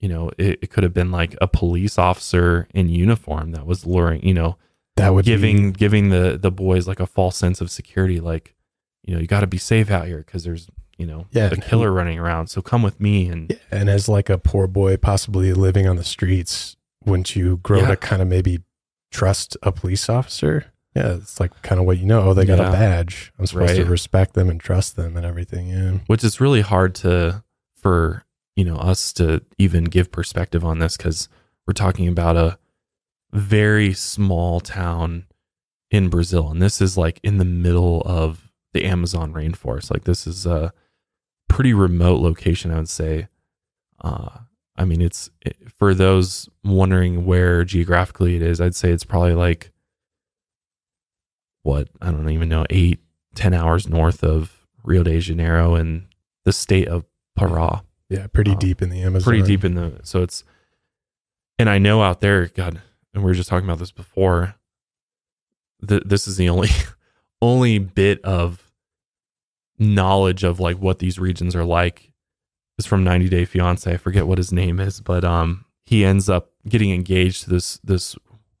you know it, it could have been like a police officer in uniform that was luring, you know, That would giving be, giving the the boys like a false sense of security like you know you got to be safe out here because there's you know Yeah, a and- killer running around so come with me and and as like a poor boy, possibly living on the streets, wouldn't you grow Yeah. to kind of maybe trust a police officer? Yeah, it's like kind of what you know. Oh, they got Yeah. a badge. I'm supposed to respect them and trust them and everything. Yeah, which is really hard to for you know, us to even give perspective on this because we're talking about a very small town in Brazil. And this is like in the middle of the Amazon rainforest. Like this is a pretty remote location, I would say. Uh, I mean, it's it, for those wondering where geographically it is, I'd say it's probably like what, I don't even know, eight, ten hours north of Rio de Janeiro and the state of Pará. Yeah, pretty Uh, deep in the Amazon. Pretty deep in the, so it's, and I know out there, God, and we were just talking about this before. Th- this is the only, *laughs* only bit of knowledge of like what these regions are like is from 90 Day Fiance. I forget what his name is, but um, he ends up getting engaged to this this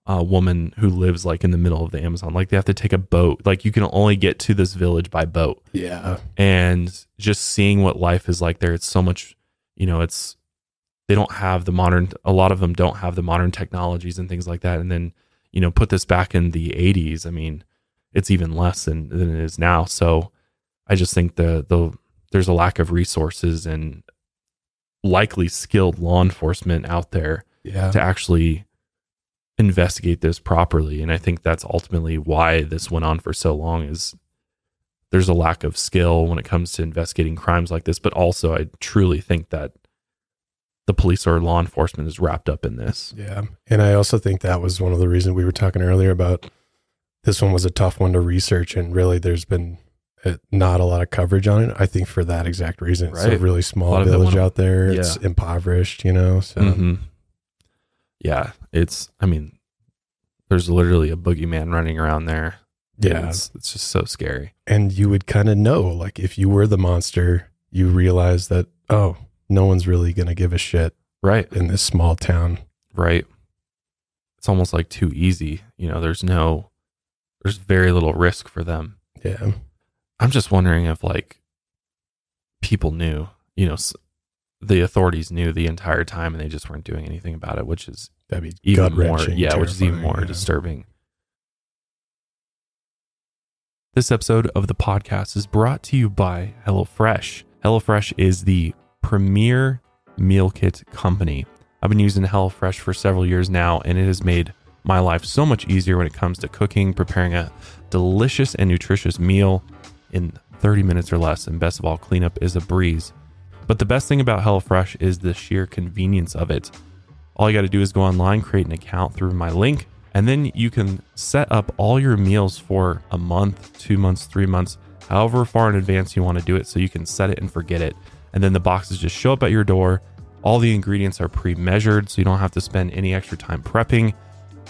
uh, woman who lives like in the middle of the Amazon. Like they have to take a boat. Like you can only get to this village by boat Yeah. and just seeing what life is like there it's so much you know it's they don't have the modern a lot of them don't have the modern technologies and things like that. And then you know put this back in the 80s i mean it's even less than, than it is now. So i just think the the there's a lack of resources and likely skilled law enforcement out there Yeah. to actually investigate this properly. And i think that's ultimately why this went on for so long is there's a lack of skill when it comes to investigating crimes like this. But also i truly think that the police or law enforcement is wrapped up in this Yeah. And I also think that was one of the reasons we were talking earlier about this one was a tough one to research. And really, there's been uh, not a lot of coverage on it. I think for that exact reason. It's a Right. really small it village out there. It's Yeah. impoverished, you know? So, Mhm. yeah it's i mean there's literally a boogeyman running around there yeah. it's, it's just so scary And you would kind of know, like, if you were the monster, you realize that, oh, no one's really going to give a shit right in this small town. right it's almost like too easy you know there's no there's very little risk for them Yeah. I'm just wondering if like people knew, you know, the authorities knew the entire time and they just weren't doing anything about it, which is That'd be even more, yeah, which is even more yeah. disturbing. This episode of the podcast is brought to you by HelloFresh. HelloFresh is the premier meal kit company. I've been using HelloFresh for several years now, and it has made my life so much easier when it comes to cooking, preparing a delicious and nutritious meal in 30 minutes or less. And best of all, cleanup is a breeze. But the best thing about HelloFresh is the sheer convenience of it. All you got to do is go online, create an account through my link, and then you can set up all your meals for a month, two months, three months, however far in advance you want to do it. So you can set it and forget it. And then the boxes just show up at your door. All the ingredients are pre measured, so you don't have to spend any extra time prepping.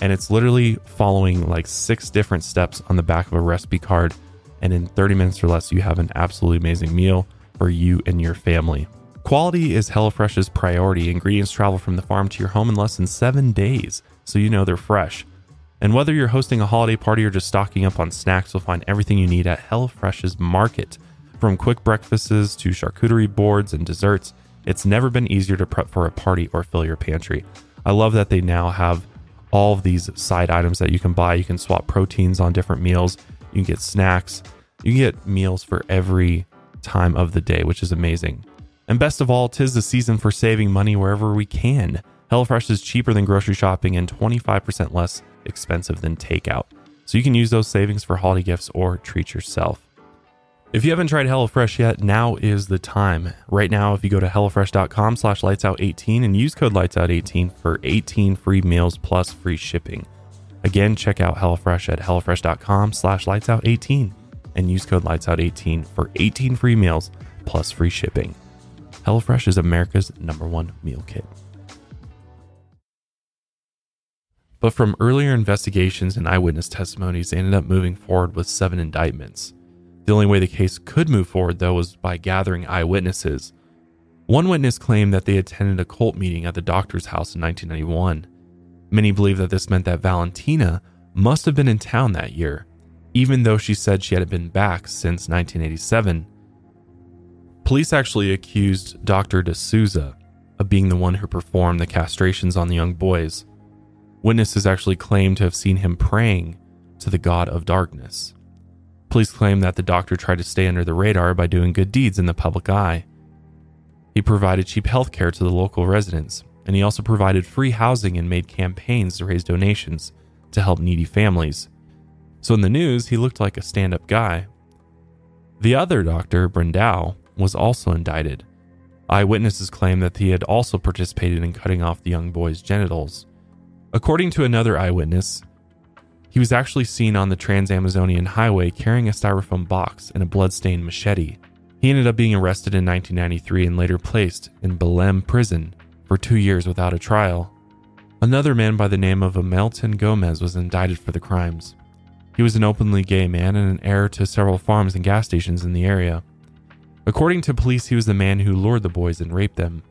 And it's literally following like six different steps on the back of a recipe card. And in 30 minutes or less, you have an absolutely amazing meal for you and your family. Quality is HelloFresh's priority. Ingredients travel from the farm to your home in less than seven days, so you know they're fresh. And whether you're hosting a holiday party or just stocking up on snacks, you'll find everything you need at HelloFresh's Market. From quick breakfasts to charcuterie boards and desserts, it's never been easier to prep for a party or fill your pantry. I love that they now have all of these side items that you can buy. You can swap proteins on different meals, you can get snacks, you can get meals for every time of the day, which is amazing. And best of all, tis the season for saving money wherever we can. HelloFresh is cheaper than grocery shopping and 25% less expensive than takeout. So you can use those savings for holiday gifts or treat yourself. If you haven't tried HelloFresh yet, now is the time. Right now, if you go to HelloFresh.com slash LightsOut18 and use code LightsOut18 for 18 free meals plus free shipping. Again, check out HelloFresh at HelloFresh.com slash LightsOut18 and use code LightsOut18 for 18 free meals plus free shipping. HelloFresh is America's number one meal kit. But from earlier investigations and eyewitness testimonies, they ended up moving forward with seven indictments. The only way the case could move forward, though, was by gathering eyewitnesses. One witness claimed that they attended a cult meeting at the doctor's house in 1991. Many believe that this meant that Valentina must have been in town that year, even though she said she hadn't been back since 1987. Police actually accused Dr. D'Souza of being the one who performed the castrations on the young boys. Witnesses actually claimed to have seen him praying to the god of darkness. Police claim that the doctor tried to stay under the radar by doing good deeds in the public eye. He provided cheap health care to the local residents, and he also provided free housing and made campaigns to raise donations to help needy families. So in the news, he looked like a stand up guy. The other doctor, Brandao, was also indicted. Eyewitnesses claim that he had also participated in cutting off the young boy's genitals. According to another eyewitness, he was actually seen on the Trans Amazonian Highway carrying a styrofoam box and a bloodstained machete. He ended up being arrested in 1993 and later placed in Belém prison for two years without a trial. Another man by the name of Amelton Gomez was indicted for the crimes. He was an openly gay man and an heir to several farms and gas stations in the area. According to police, he was the man who lured the boys and raped them.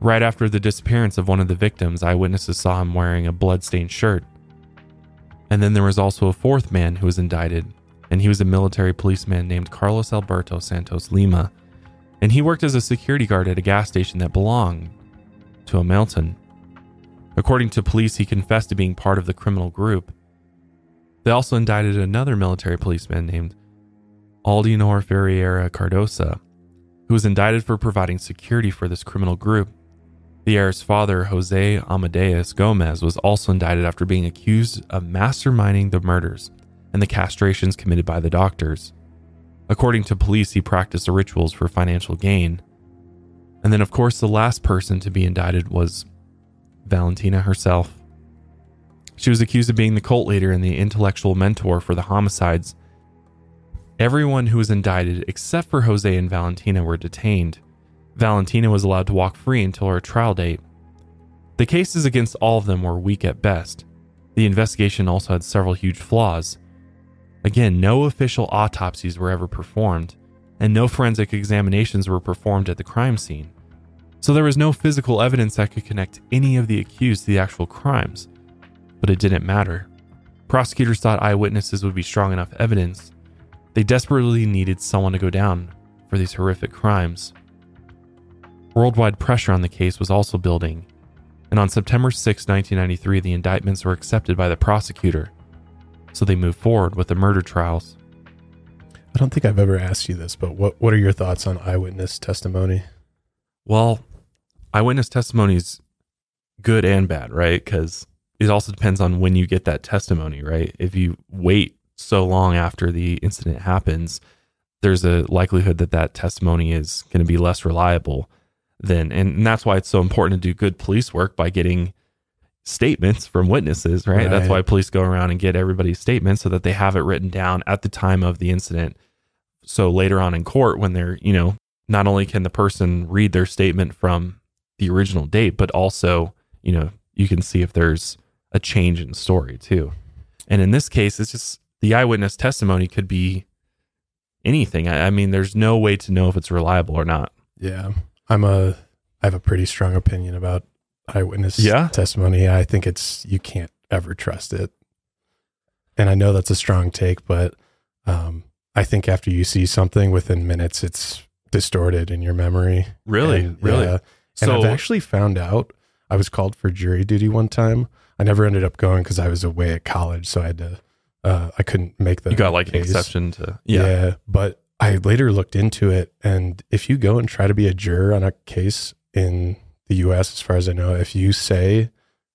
Right after the disappearance of one of the victims, eyewitnesses saw him wearing a blood-stained shirt. And then there was also a fourth man who was indicted, and he was a military policeman named Carlos Alberto Santos Lima. And he worked as a security guard at a gas station that belonged to Amelton. According to police, he confessed to being part of the criminal group. They also indicted another military policeman named Aldinor Ferreira Cardosa, who was indicted for providing security for this criminal group. The heir's father, Jose Amadeus Gomez, was also indicted after being accused of masterminding the murders and the castrations committed by the doctors. According to police, he practiced the rituals for financial gain. And then, of course, the last person to be indicted was Valentina herself. She was accused of being the cult leader and the intellectual mentor for the homicides. Everyone who was indicted, except for Jose and Valentina, were detained. Valentina was allowed to walk free until her trial date. The cases against all of them were weak at best. The investigation also had several huge flaws. Again, no official autopsies were ever performed, and no forensic examinations were performed at the crime scene. So there was no physical evidence that could connect any of the accused to the actual crimes. But it didn't matter. Prosecutors thought eyewitnesses would be strong enough evidence. They desperately needed someone to go down for these horrific crimes. Worldwide pressure on the case was also building, and on September 6, 1993, the indictments were accepted by the prosecutor, so they moved forward with the murder trials. I don't think I've ever asked you this, but what, what are your thoughts on eyewitness testimony? Well, eyewitness testimony is good and bad, right? Because it also depends on when you get that testimony, right? If you wait so long after the incident happens, there's a likelihood that that testimony is going to be less reliable then. And that's why it's so important to do good police work by getting statements from witnesses right? right? that's why police go around and get everybody's statements so that they have it written down at the time of the incident. So later on in court when they're you know not only can the person read their statement from the original date but also you know you can see if there's a change in story too. And in this case it's just the eyewitness testimony could be anything. I, I mean there's no way to know if it's reliable or not. Yeah I'm a I have a pretty strong opinion about eyewitness yeah? testimony. I think it's you can't ever trust it. And I know that's a strong take, but um, I think after you see something within minutes, it's distorted in your memory. Really, and, really. Yeah. And so, I've actually found out. I was called for jury duty one time. I never ended up going because I was away at college, so I had to. Uh, I couldn't make the. You got like case. an exception to yeah. yeah, but I later looked into it, and if you go and try to be a juror on a case in the U.S., as far as I know, if you say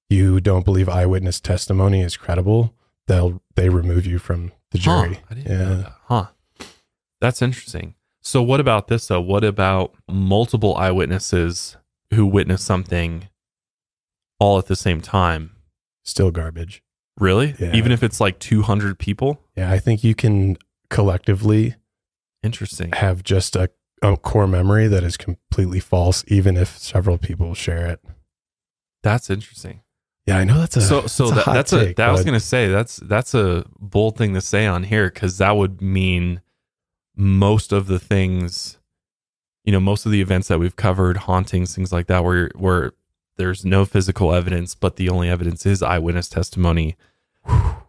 you don't believe eyewitness testimony is credible, they'll they remove you from the jury. Huh, I didn't yeah. that. Huh. That's interesting. So, what about this though? What about multiple eyewitnesses who witness something all at the same time? Still garbage. Really? Yeah. Even if it's like 200 people? Yeah, I think you can collectively Interesting. Have just a, a core memory that is completely false, even if several people share it. That's interesting. Yeah, I know that's a so so that's that, a that's take, a that I was gonna say that's that's a bold thing to say on here because that would mean most of the things, you know, most of the events that we've covered, hauntings, things like that, where where there's no physical evidence, but the only evidence is eyewitness testimony.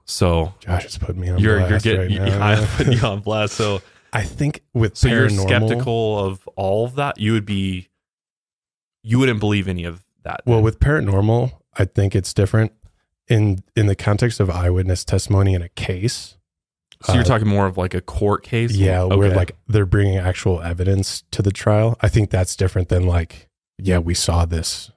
So Josh is putting me on you're, blast you're getting, right *laughs* now. I'm putting you on blast. So I think with so paranormal, you're skeptical of all of that. You would be, you wouldn't believe any of that. Well, with paranormal, I think it's different in in the context of eyewitness testimony in a case. So you're Uh, talking more of like a court case? Yeah, where like they're bringing actual evidence to the trial. I think that's different than like, yeah, we saw this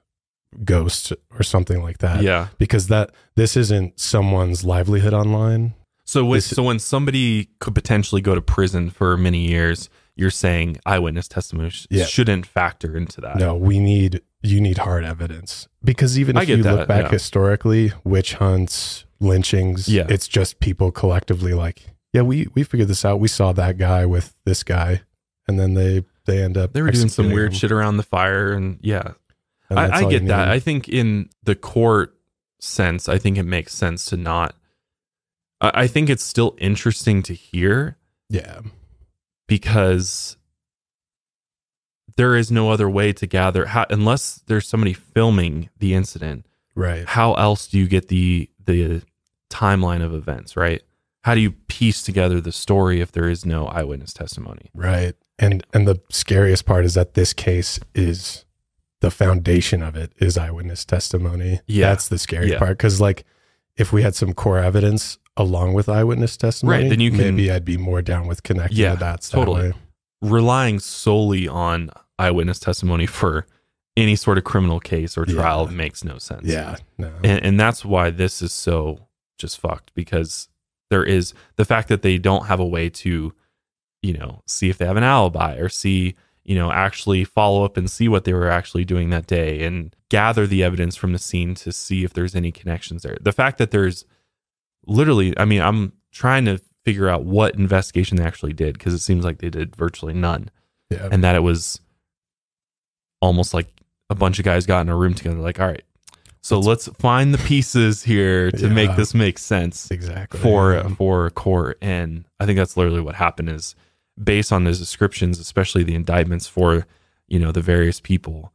ghost or something like that. yeah. because that this isn't someone's livelihood online. So when, so when somebody could potentially go to prison for many years, you're saying eyewitness testimony sh- Yeah. shouldn't factor into that. No, we need you need hard evidence because even if you that, look back yeah. historically, witch hunts, lynchings, Yeah. it's just people collectively like, yeah, we we figured this out. We saw that guy with this guy, and then they they end up They were doing some weird him, shit around the fire, and yeah, and I, I get that. I think in the court sense, I think it makes sense to not. I think it's still interesting to hear yeah, because there is no other way to gather how, unless there's somebody filming the incident. right. How else do you get the the timeline of events? Right? How do you piece together the story if there is no eyewitness testimony? Right. And and the scariest part is that this case is the foundation of it is eyewitness testimony. Yeah. That's the scary Yeah. part cuz like if we had some core evidence along with eyewitness testimony, Right, then you can- maybe I'd be more down with connecting Yeah, the dots totally. way. Relying solely on eyewitness testimony for any sort of criminal case or trial Yeah. makes no sense. Yeah. No. and, and that's why this is so just fucked because there is the fact that they don't have a way to you know see if they have an alibi or see you know actually follow up and see what they were actually doing that day and gather the evidence from the scene to see if there's any connections there the fact that there's literally i mean i'm trying to figure out what investigation they actually did because it seems like they did virtually none yeah. and that it was almost like a bunch of guys got in a room together like all right so let's find the pieces here to make this make sense exactly. for Yeah. for court and i think that's literally what happened is based on those descriptions especially the indictments for you know the various people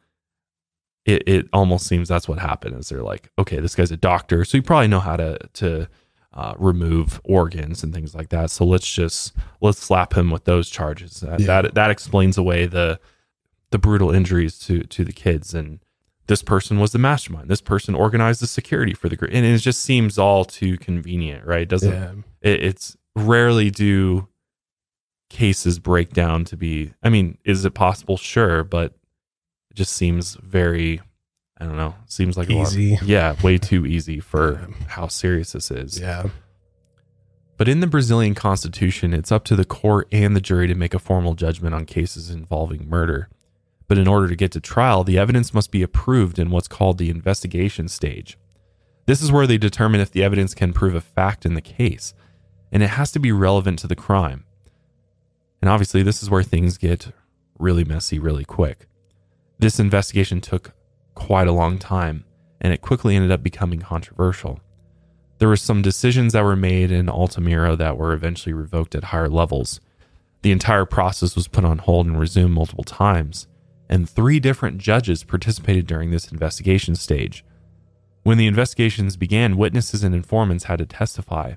it, it almost seems that's what happened is they're like okay this guy's a doctor so you probably know how to to uh, remove organs and things like that. So let's just let's slap him with those charges. That Yeah. that, that explains away the the brutal injuries to to the kids. And this person was the mastermind. This person organized the security for the group and it just seems all too convenient right? Doesn't yeah. it, it's rarely do cases break down to be i mean is it possible? Sure but it just seems very i don't know seems like a lot Easy. *laughs* yeah way too easy for um, how serious this is Yeah. but in the brazilian constitution it's up to the court and the jury to make a formal judgment on cases involving murder but in order to get to trial the evidence must be approved in what's called the investigation stage this is where they determine if the evidence can prove a fact in the case and it has to be relevant to the crime. And obviously, this is where things get really messy really quick. This investigation took quite a long time, and it quickly ended up becoming controversial. There were some decisions that were made in Altamira that were eventually revoked at higher levels. The entire process was put on hold and resumed multiple times, and three different judges participated during this investigation stage. When the investigations began, witnesses and informants had to testify.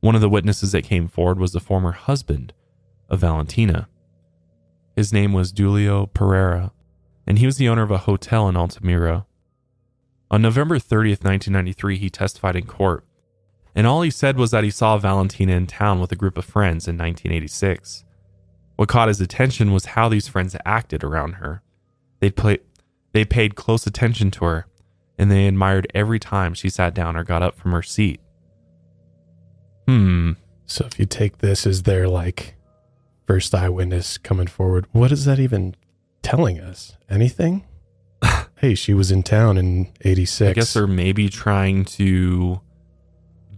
One of the witnesses that came forward was the former husband of Valentina. His name was Julio Pereira, and he was the owner of a hotel in Altamira. On November 30th, 1993, he testified in court, and all he said was that he saw Valentina in town with a group of friends in 1986. What caught his attention was how these friends acted around her. They'd play, they paid close attention to her, and they admired every time she sat down or got up from her seat. Hmm. So if you take this as their like first eyewitness coming forward, what is that even telling us? Anything? *laughs* hey, she was in town in '86. I guess they're maybe trying to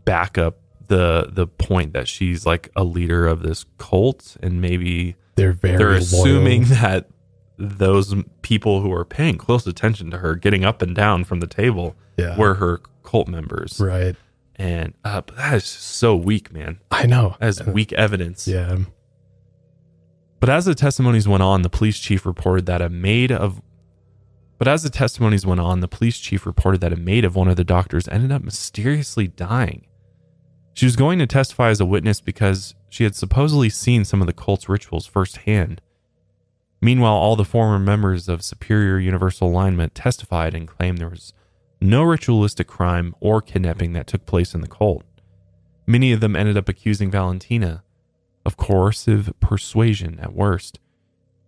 back up the the point that she's like a leader of this cult, and maybe they're very they're loyal. assuming that those people who are paying close attention to her, getting up and down from the table, yeah, were her cult members. right. And uh, but that is so weak, man. I know. As weak evidence. Yeah, But as the testimonies went on, the police chief reported that a maid of But as the testimonies went on, the police chief reported that a maid of one of the doctors ended up mysteriously dying. She was going to testify as a witness because she had supposedly seen some of the cult's rituals firsthand. Meanwhile, all the former members of Superior Universal Alignment testified and claimed there was no ritualistic crime or kidnapping that took place in the cult. Many of them ended up accusing Valentina of coercive persuasion at worst,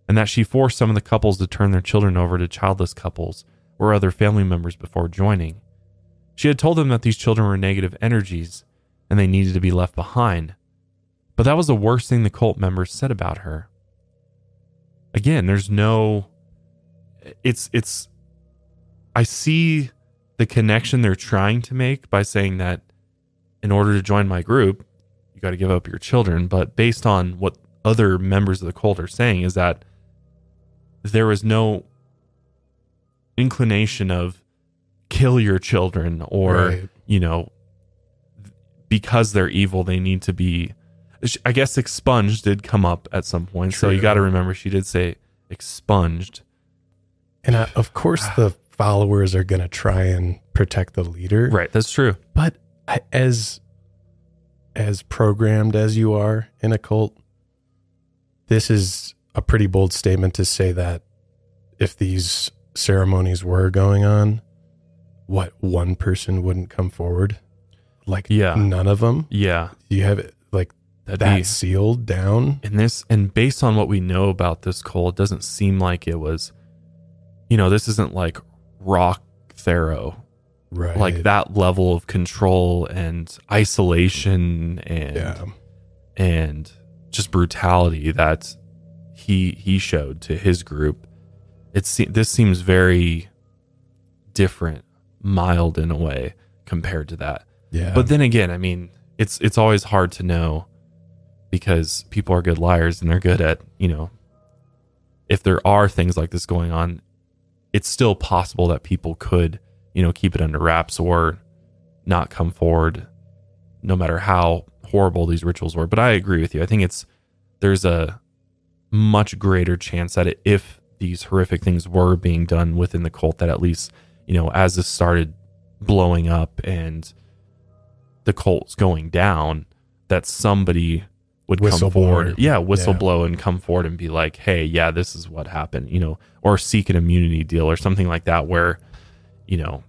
and that she forced some of the couples to turn their children over to childless couples or other family members before joining. She had told them that these children were negative energies and they needed to be left behind. But that was the worst thing the cult members said about her. Again, there's no it's it's I see the connection they're trying to make by saying that in order to join my group, got to give up your children. But based on what other members of the cult are saying, is that there is no inclination of kill your children or, Right. you know, because they're evil, they need to be. I guess expunged did come up at some point. So you got to remember she did say expunged. And uh, of course, the followers are going to try and protect the leader. Right. That's true. But as as programmed as you are in a cult, this is a pretty bold statement to say that if these ceremonies were going on, what one person wouldn't come forward? Like Yeah. none of them. Yeah. You have it like That'd that be- sealed down. and this and based on what we know about this cult, it doesn't seem like it was you know this isn't like Roch Thériault Right. like that level of control and isolation and Yeah. and just brutality that he he showed to his group it se- this seems very different mild in a way compared to that Yeah. but then again, I mean, it's it's always hard to know because people are good liars and they're good at, you know, if there are things like this going on, it's still possible that people could, you know, keep it under wraps or not come forward no matter how horrible these rituals were. But I agree with you. I think it's there's a much greater chance that if these horrific things were being done within the cult that at least, you know, as this started blowing up and the cult's going down, that somebody would come forward. Yeah, whistleblow Yeah. and come forward and be like, hey, yeah, this is what happened, you know, or seek an immunity deal or something like that where, you know,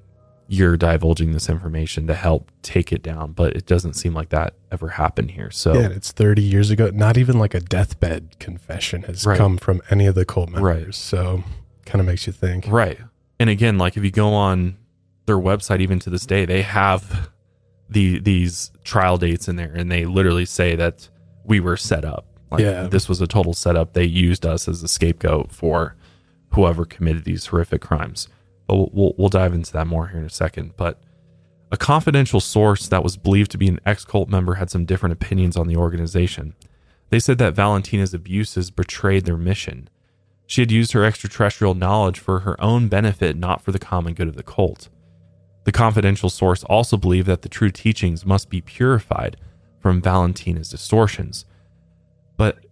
you're divulging this information to help take it down. But it doesn't seem like that ever happened here. So yeah, it's 30 years ago. Not even like a deathbed confession has Right. come from any of the cult members. Right. So kind of makes you think. Right. And again, like if you go on their website even to this day, they have the these trial dates in there and they literally say that we were set up. Like Yeah. this was a total setup. They used us as a scapegoat for whoever committed these horrific crimes. But we'll, we'll, we'll dive into that more here in a second. But a confidential source that was believed to be an ex cult member had some different opinions on the organization. They said that Valentina's abuses betrayed their mission. She had used her extraterrestrial knowledge for her own benefit, not for the common good of the cult. The confidential source also believed that the true teachings must be purified from Valentina's distortions. But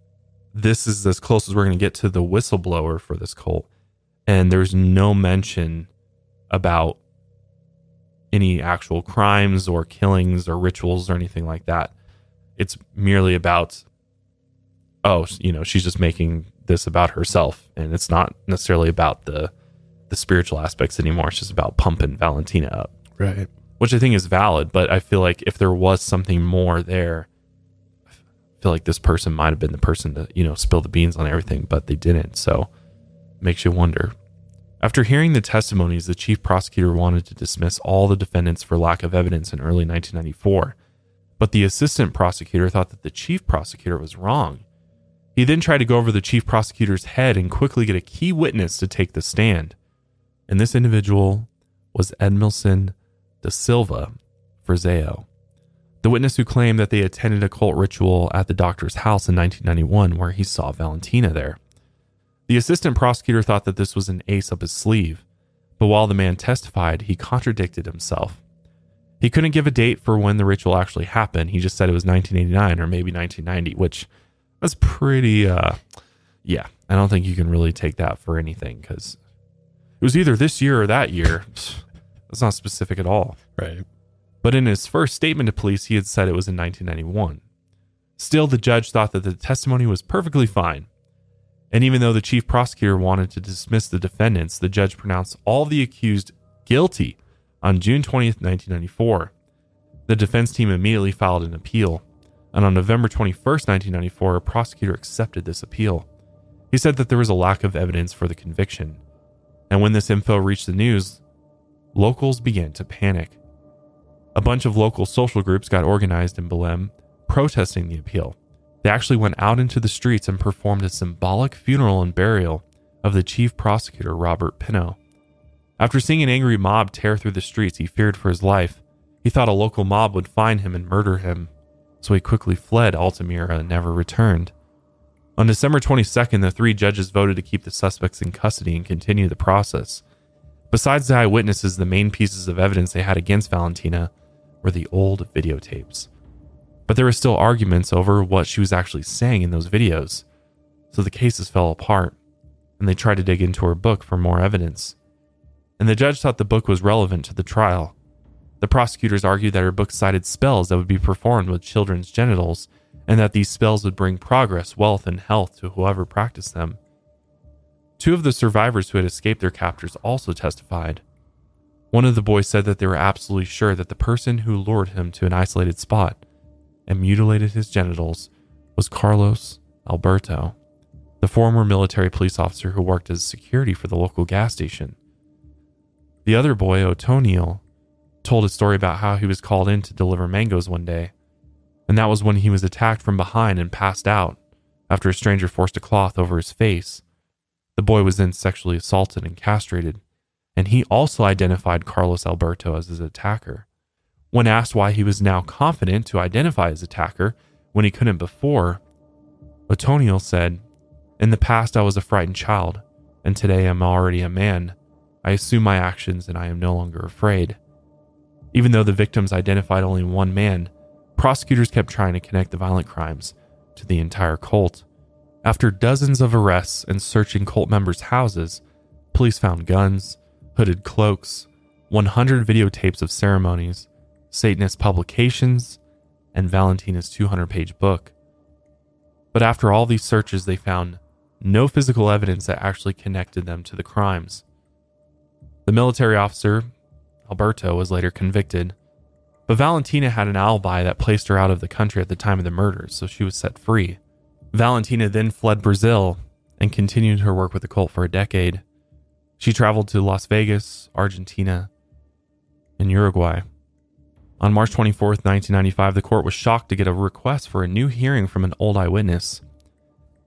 this is as close as we're going to get to the whistleblower for this cult. And there's no mention about any actual crimes or killings or rituals or anything like that. It's merely about, oh, you know, she's just making this about herself. And it's not necessarily about the the spiritual aspects anymore. It's just about pumping Valentina up Right. which I think is valid. But I feel like if there was something more there, I feel like this person might have been the person to, you know, spill the beans on everything, but they didn't. So makes you wonder. After hearing the testimonies, the chief prosecutor wanted to dismiss all the defendants for lack of evidence in early 1994. But the assistant prosecutor thought that the chief prosecutor was wrong. He then tried to go over the chief prosecutor's head and quickly get a key witness to take the stand. And this individual was Edmilson da Silva Frazeo, the witness who claimed that they attended a cult ritual at the doctor's house in 1991 where he saw Valentina there. The assistant prosecutor thought that this was an ace up his sleeve, but while the man testified, he contradicted himself. He couldn't give a date for when the ritual actually happened. He just said it was 1989 or maybe 1990, which was pretty, uh, yeah, I don't think you can really take that for anything because it was either this year or that year. *sighs* That's not specific at all. Right. But in his first statement to police, he had said it was in 1991. Still, the judge thought that the testimony was perfectly fine. And even though the chief prosecutor wanted to dismiss the defendants, the judge pronounced all the accused guilty on June 20th, 1994. The defense team immediately filed an appeal, and on November 21, 1994, a prosecutor accepted this appeal. He said that there was a lack of evidence for the conviction, and when this info reached the news, locals began to panic. A bunch of local social groups got organized in Belém protesting the appeal. They actually went out into the streets and performed a symbolic funeral and burial of the chief prosecutor, Robert Pinho. After seeing an angry mob tear through the streets, he feared for his life. He thought a local mob would find him and murder him, so he quickly fled Altamira and never returned. On December 22nd, the three judges voted to keep the suspects in custody and continue the process. Besides the eyewitnesses, the main pieces of evidence they had against Valentina were the old videotapes. But there were still arguments over what she was actually saying in those videos, so the cases fell apart, and they tried to dig into her book for more evidence. And the judge thought the book was relevant to the trial. The prosecutors argued that her book cited spells that would be performed with children's genitals, and that these spells would bring progress, wealth, and health to whoever practiced them. Two of the survivors who had escaped their captors also testified. One of the boys said that they were absolutely sure that the person who lured him to an isolated spot and mutilated his genitals was Carlos Alberto, the former military police officer who worked as security for the local gas station. The other boy, Otoniel, told a story about how he was called in to deliver mangoes one day, and that was when he was attacked from behind and passed out after a stranger forced a cloth over his face. The boy was then sexually assaulted and castrated, and he also identified Carlos Alberto as his attacker. When asked why he was now confident to identify his attacker when he couldn't before, Otoniel said, In the past, I was a frightened child, and today I'm already a man. I assume my actions and I am no longer afraid. Even though the victims identified only one man, prosecutors kept trying to connect the violent crimes to the entire cult. After dozens of arrests and searching cult members' houses, police found guns, hooded cloaks, 100 videotapes of ceremonies, Satanist publications, and Valentina's 200 page book. But after all these searches, they found no physical evidence that actually connected them to the crimes. The military officer, Alberto, was later convicted, but Valentina had an alibi that placed her out of the country at the time of the murders, so she was set free. Valentina then fled Brazil and continued her work with the cult for a decade. She traveled to Las Vegas, Argentina, and Uruguay. On March 24, 1995, the court was shocked to get a request for a new hearing from an old eyewitness.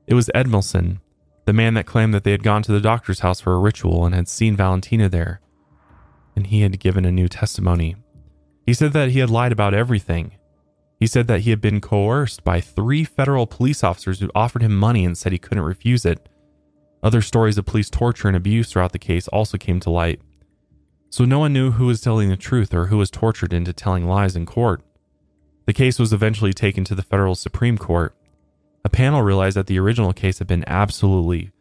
It was Edmilson, the man that claimed that they had gone to the doctor's house for a ritual and had seen Valentina there, and he had given a new testimony. He said that he had lied about everything. He said that he had been coerced by three federal police officers who offered him money and said he couldn't refuse it. Other stories of police torture and abuse throughout the case also came to light so no one knew who was telling the truth or who was tortured into telling lies in court. The case was eventually taken to the federal Supreme Court. A panel realized that the original case had been absolutely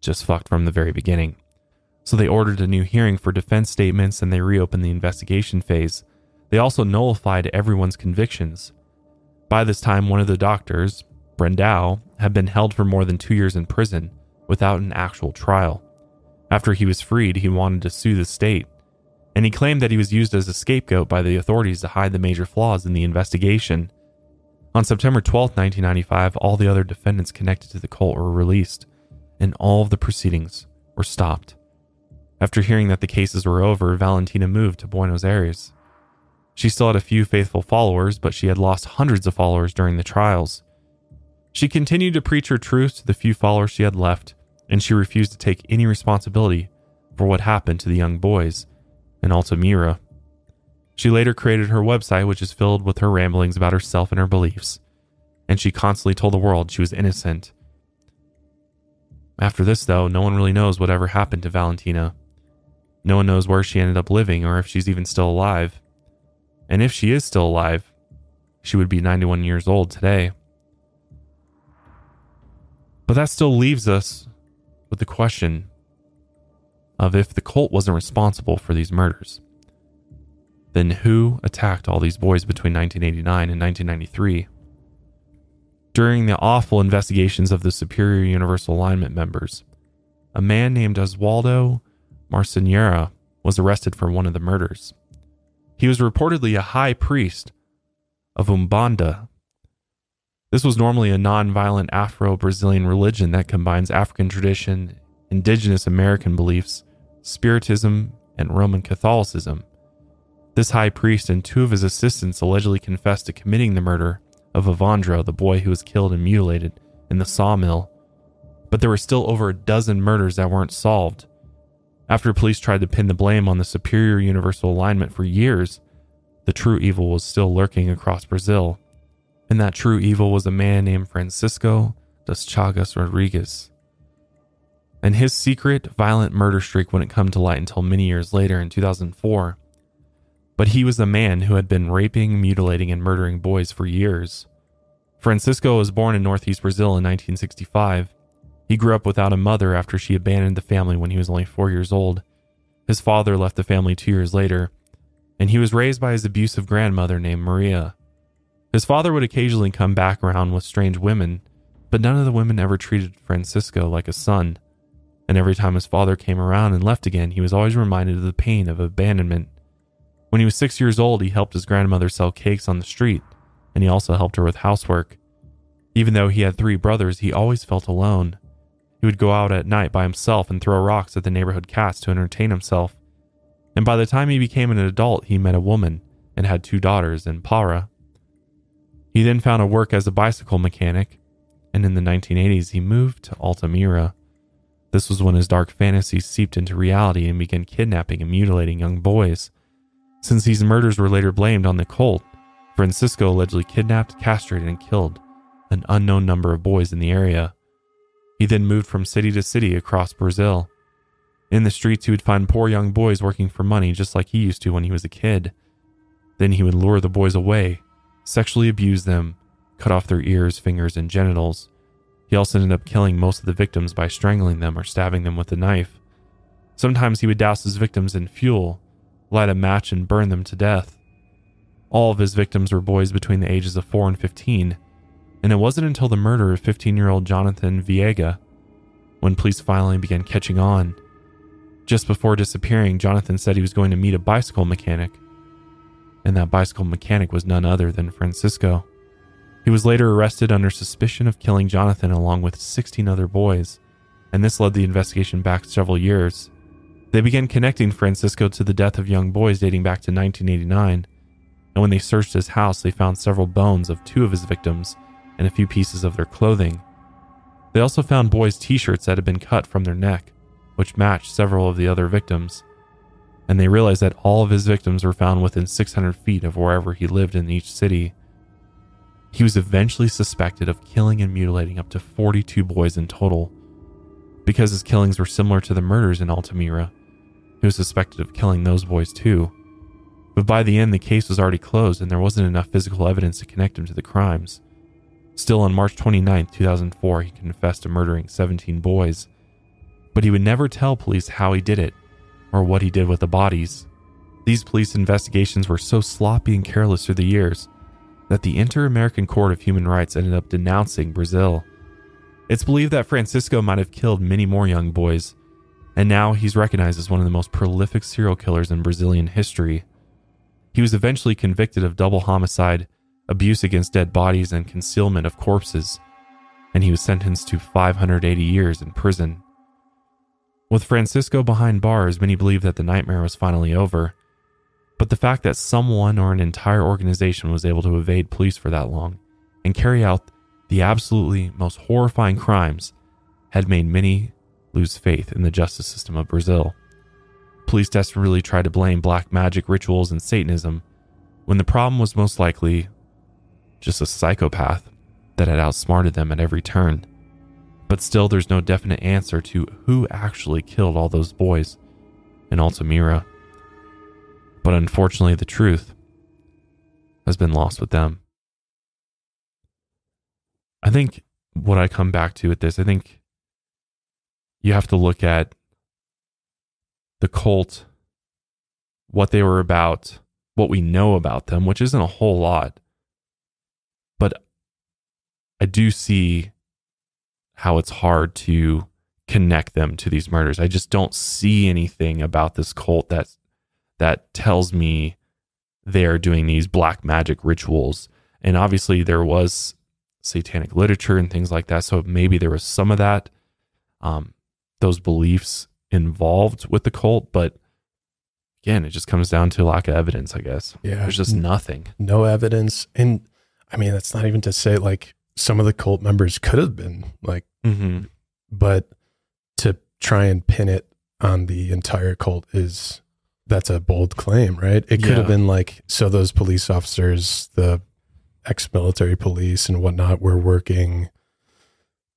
just fucked from the very beginning. So they ordered a new hearing for defense statements and they reopened the investigation phase. They also nullified everyone's convictions. By this time, one of the doctors, Brandao, had been held for more than two years in prison without an actual trial. After he was freed, he wanted to sue the state and he claimed that he was used as a scapegoat by the authorities to hide the major flaws in the investigation. On September 12, 1995, all the other defendants connected to the cult were released, and all of the proceedings were stopped. After hearing that the cases were over, Valentina moved to Buenos Aires. She still had a few faithful followers, but she had lost hundreds of followers during the trials. She continued to preach her truth to the few followers she had left, and she refused to take any responsibility for what happened to the young boys in Altamira. She later created her website, which is filled with her ramblings about herself and her beliefs, and she constantly told the world she was innocent. After this, though, no one really knows whatever happened to Valentina. No one knows where she ended up living or if she's even still alive. And if she is still alive, she would be 91 years old today. But that still leaves us with the question of if the cult wasn't responsible for these murders. Then who attacked all these boys between 1989 and 1993? During the awful investigations of the Superior Universal Alignment members, a man named Oswaldo Marcineiro was arrested for one of the murders. He was reportedly a high priest of Umbanda. This was normally a non-violent Afro-Brazilian religion that combines African tradition, indigenous American beliefs, spiritism, and Roman Catholicism. This high priest and two of his assistants allegedly confessed to committing the murder of Evandro, the boy who was killed and mutilated in the sawmill. But there were still over a dozen murders that weren't solved. After police tried to pin the blame on the superior universal alignment for years, the true evil was still lurking across Brazil. And that true evil was a man named Francisco das Chagas Rodrigues. And his secret, violent murder streak wouldn't come to light until many years later in 2004. But he was a man who had been raping, mutilating, and murdering boys for years. Francisco was born in northeast Brazil in 1965. He grew up without a mother after she abandoned the family when he was only four years old. His father left the family two years later, and he was raised by his abusive grandmother named Maria. His father would occasionally come back around with strange women, but none of the women ever treated Francisco like a son. And every time his father came around and left again, he was always reminded of the pain of abandonment when he was six years old, he helped his grandmother sell cakes on the street, and he also helped her with housework. Even though he had three brothers, he always felt alone. He would go out at night by himself and throw rocks at the neighborhood cats to entertain himself. And by the time he became an adult, he met a woman and had two daughters in Para. He then found a work as a bicycle mechanic, and in the 1980s, he moved to Altamira. This was when his dark fantasies seeped into reality and began kidnapping and mutilating young boys. Since these murders were later blamed on the cult, Francisco allegedly kidnapped, castrated, and killed an unknown number of boys in the area. He then moved from city to city across Brazil. In the streets, he would find poor young boys working for money just like he used to when he was a kid. Then he would lure the boys away, sexually abuse them, cut off their ears, fingers, and genitals. He also ended up killing most of the victims by strangling them or stabbing them with a knife. Sometimes he would douse his victims in fuel light a match and burn them to death. All of his victims were boys between the ages of 4 and 15, and it wasn't until the murder of 15 year old Jonathan Viega when police finally began catching on. Just before disappearing, Jonathan said he was going to meet a bicycle mechanic, and that bicycle mechanic was none other than Francisco. He was later arrested under suspicion of killing Jonathan along with 16 other boys, and this led the investigation back several years they began connecting Francisco to the death of young boys dating back to 1989, and when they searched his house, they found several bones of two of his victims and a few pieces of their clothing. They also found boys' t shirts that had been cut from their neck, which matched several of the other victims. And they realized that all of his victims were found within 600 feet of wherever he lived in each city. He was eventually suspected of killing and mutilating up to 42 boys in total. Because his killings were similar to the murders in Altamira, he was suspected of killing those boys too. But by the end, the case was already closed and there wasn't enough physical evidence to connect him to the crimes. Still, on March 29, 2004, he confessed to murdering 17 boys. But he would never tell police how he did it or what he did with the bodies. These police investigations were so sloppy and careless through the years that the Inter American Court of Human Rights ended up denouncing Brazil. It's believed that Francisco might have killed many more young boys, and now he's recognized as one of the most prolific serial killers in Brazilian history. He was eventually convicted of double homicide, abuse against dead bodies, and concealment of corpses, and he was sentenced to 580 years in prison. With Francisco behind bars, many believe that the nightmare was finally over. But the fact that someone or an entire organization was able to evade police for that long and carry out the absolutely most horrifying crimes had made many lose faith in the justice system of Brazil. Police desperately tried to blame black magic rituals and Satanism when the problem was most likely just a psychopath that had outsmarted them at every turn. But still, there's no definite answer to who actually killed all those boys in Altamira. But unfortunately, the truth has been lost with them. I think what I come back to with this, I think you have to look at the cult, what they were about, what we know about them, which isn't a whole lot. But I do see how it's hard to connect them to these murders. I just don't see anything about this cult that that tells me they are doing these black magic rituals. And obviously, there was satanic literature and things like that. So maybe there was some of that, um, those beliefs involved with the cult. But again, it just comes down to lack of evidence, I guess. Yeah. There's just nothing. no evidence. And I mean, that's not even to say like some of the cult members could have been like, Mm-hmm. but to try and pin it on the entire cult is that's a bold claim, right? It could Yeah. have been like, so those police officers, the ex military police and whatnot, were working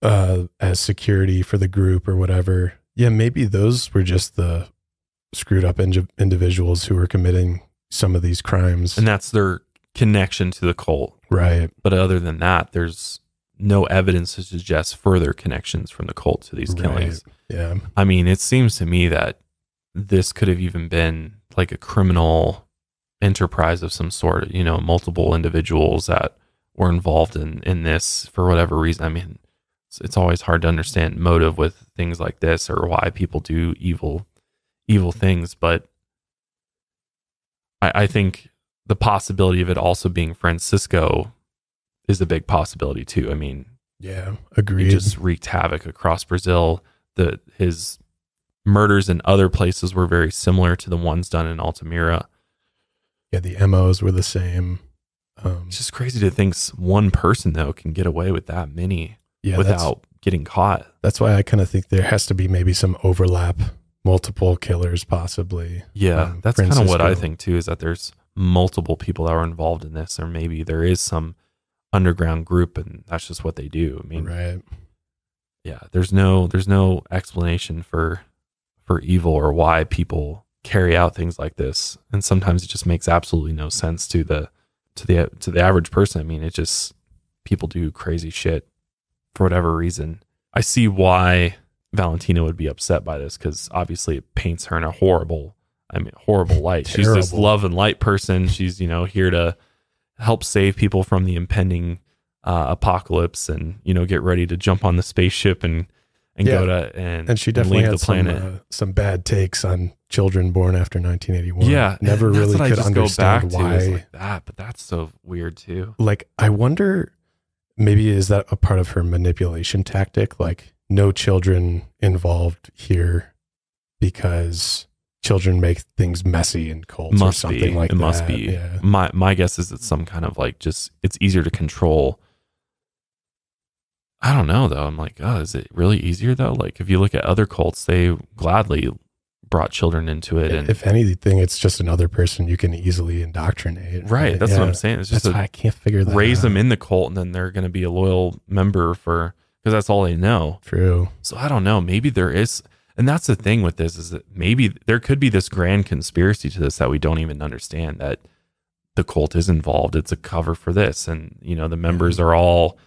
uh, as security for the group or whatever. Yeah, maybe those were just the screwed up indi- individuals who were committing some of these crimes. And that's their connection to the cult. right. But other than that, there's no evidence to suggest further connections from the cult to these killings. Yeah. I mean, it seems to me that this could have even been like a criminal enterprise of some sort, you know, multiple individuals that were involved in, in this for whatever reason. I mean, it's, it's always hard to understand motive with things like this or why people do evil, evil things. But I, I think the possibility of it also being Francisco is a big possibility too. I mean, Yeah. Agreed. He just wreaked havoc across Brazil. The his murders in other places were very similar to the ones done in Altamira. yeah. The MOs were the same. Um, It's just crazy to think one person though can get away with that many yeah. Without getting caught. that's why I kind of think there has to be maybe some overlap, multiple killers possibly. Yeah, Um, that's kind of what I think too. Is that there's multiple people that are involved in this, or maybe there is some underground group, and that's just what they do. I mean, right. yeah there's no there's no explanation for for evil or why people carry out things like this. And sometimes it just makes absolutely no sense to the to the to the average person. I mean it just people do crazy shit for whatever reason. I see why valentina would be upset by this because obviously it paints her in a horrible i mean horrible light. She's this love and light person. She's you know here to help save people from the impending uh, apocalypse and you know get ready to jump on the spaceship and and go Yeah. to and And she definitely leave had the planet. some uh, some bad takes on children born after 1981. yeah, never really could understand why. like that, but that's so weird too. like I wonder maybe is that a part of her manipulation tactic like no children involved here because children make things messy and cold or Must something be. like it that. must be. Yeah. My my guess is it's some kind of like just it's easier to control. I don't know though. I'm like, oh, is it really easier though? Like if you look at other cults, they gladly brought children into it, and if anything, it's just another person you can easily indoctrinate. right, that's Yeah. what I'm saying. It's That's just a, I can't figure that raise out. them in the cult, and then they're going to be a loyal member for because that's all they know. True. So I don't know. Maybe there is, and that's the thing with this is that maybe there could be this grand conspiracy to this that we don't even understand that the cult is involved. It's a cover for this, and you know the members are all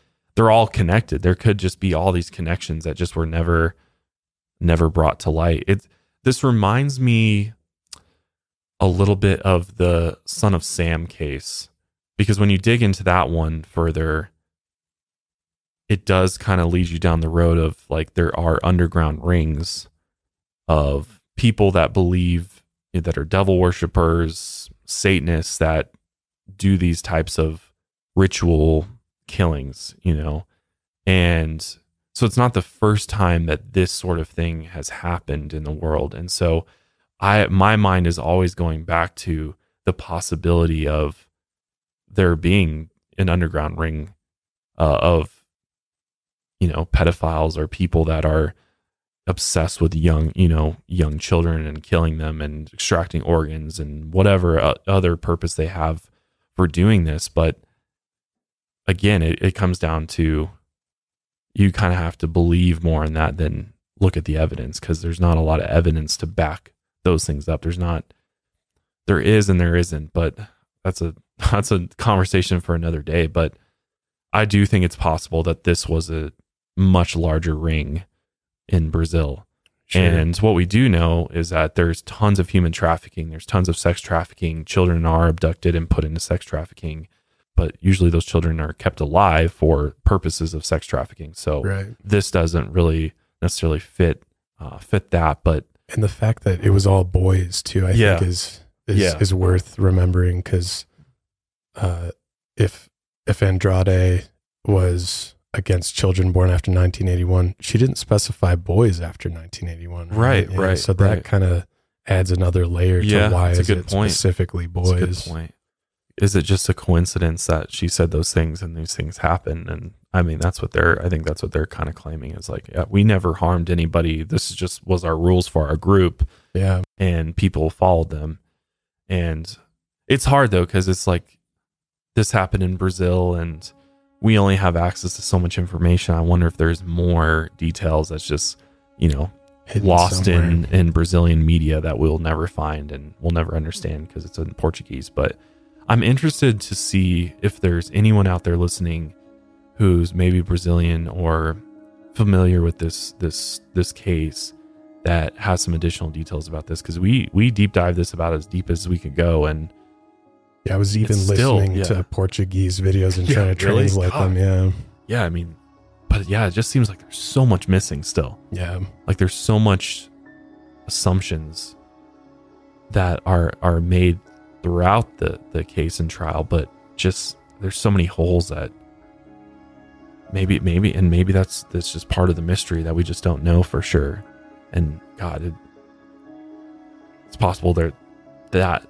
they're all connected. There could just be all these connections that just were never never brought to light. It this reminds me a little bit of the Son of Sam case because when you dig into that one further, it does kind of lead you down the road of like there are underground rings of people that believe that are devil worshippers, Satanists that do these types of ritual killings, you know. And so it's not the first time that this sort of thing has happened in the world. And so I my mind is always going back to the possibility of there being an underground ring uh, of you know pedophiles or people that are obsessed with young you know young children and killing them and extracting organs and whatever uh, other purpose they have for doing this but again it, it comes down to you kind of have to believe more in that than look at the evidence because there's not a lot of evidence to back those things up. There's not there is and there isn't but that's a *laughs* that's a conversation for another day. But i do think it's possible that this was a much larger ring in brazil. Sure. and what we do know is that there's tons of human trafficking, there's tons of sex trafficking. Children are abducted and put into sex trafficking, but usually those children are kept alive for purposes of sex trafficking. So right. this doesn't really necessarily fit uh, fit that, but And the fact that it was all boys too, I Yeah. think is is Yeah. is worth remembering because uh, if if Andrade was against children born after 1981, she didn't specify boys after 1981. Right, Yeah, right, So that right. kind of adds another layer to Yeah, why is it point. specifically That's a good boys. Is it just a coincidence that she said those things and these things happen? And I mean, that's what they're. I think that's what they're kind of claiming is like, yeah, we never harmed anybody. This is just was our rules for our group, Yeah, and people followed them. And it's hard though because it's like this happened in Brazil, and we only have access to so much information. I wonder if there's more details that's just you know hidden lost somewhere. in in Brazilian media that we'll never find and we'll never understand because it's in Portuguese. But I'm interested to see if there's anyone out there listening who's maybe Brazilian or familiar with this this this case that has some additional details about this because we we deep dive this about as deep as we could go and Yeah, I was even It's still- listening yeah. to Portuguese videos and *laughs* Yeah, trying to translate them. Yeah, yeah I mean but yeah it just seems like there's so much missing still yeah, like there's so much assumptions that are are made throughout the the case and trial but just there's so many holes that maybe maybe and maybe that's that's just part of the mystery that we just don't know for sure and god it, it's possible that that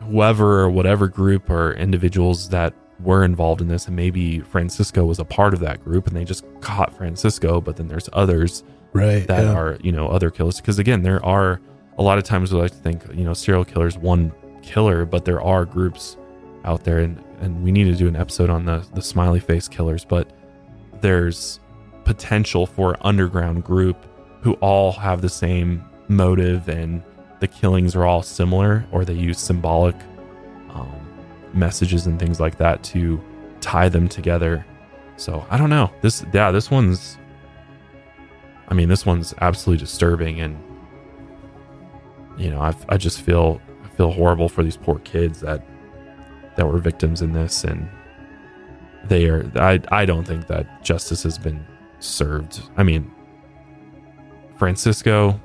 whoever or whatever group or individuals that were involved in this and maybe francisco was a part of that group and they just caught francisco but then there's others right. that yeah. are you know other killers because again there are a lot of times we like to think you know serial killers one killer but there are groups out there and and we need to do an episode on the the smiley face killers but there's potential for underground group who all have the same motive and the killings are all similar or they use symbolic um, messages and things like that to tie them together. So i don't know. This yeah this one's I mean, this one's absolutely disturbing, and you know, I I just feel feel horrible for these poor kids that that were victims in this, and they are. I I don't think that justice has been served. I mean, Francisco,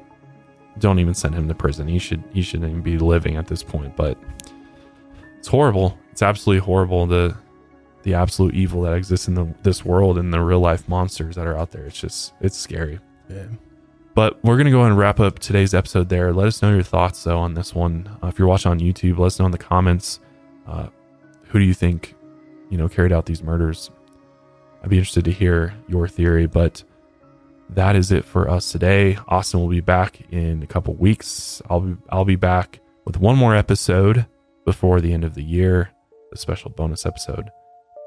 don't even send him to prison. He should he shouldn't even be living at this point. But it's horrible. It's absolutely horrible. The the absolute evil that exists in the, this world and the real life monsters that are out there. It's just it's scary. yeah. But we're gonna go ahead and wrap up today's episode there. Let us know your thoughts though on this one. Uh, if you're watching on YouTube, let us know in the comments. Uh, who do you think, you know, carried out these murders? I'd be interested to hear your theory. But that is it for us today. Austin will be back in a couple weeks. I'll be I'll be back with one more episode before the end of the year, a special bonus episode.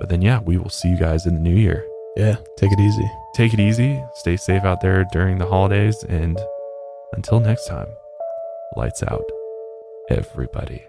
But then yeah, we will see you guys in the new year Yeah, take it easy. take it easy, stay safe out there during the holidays, and until next time, lights out, everybody.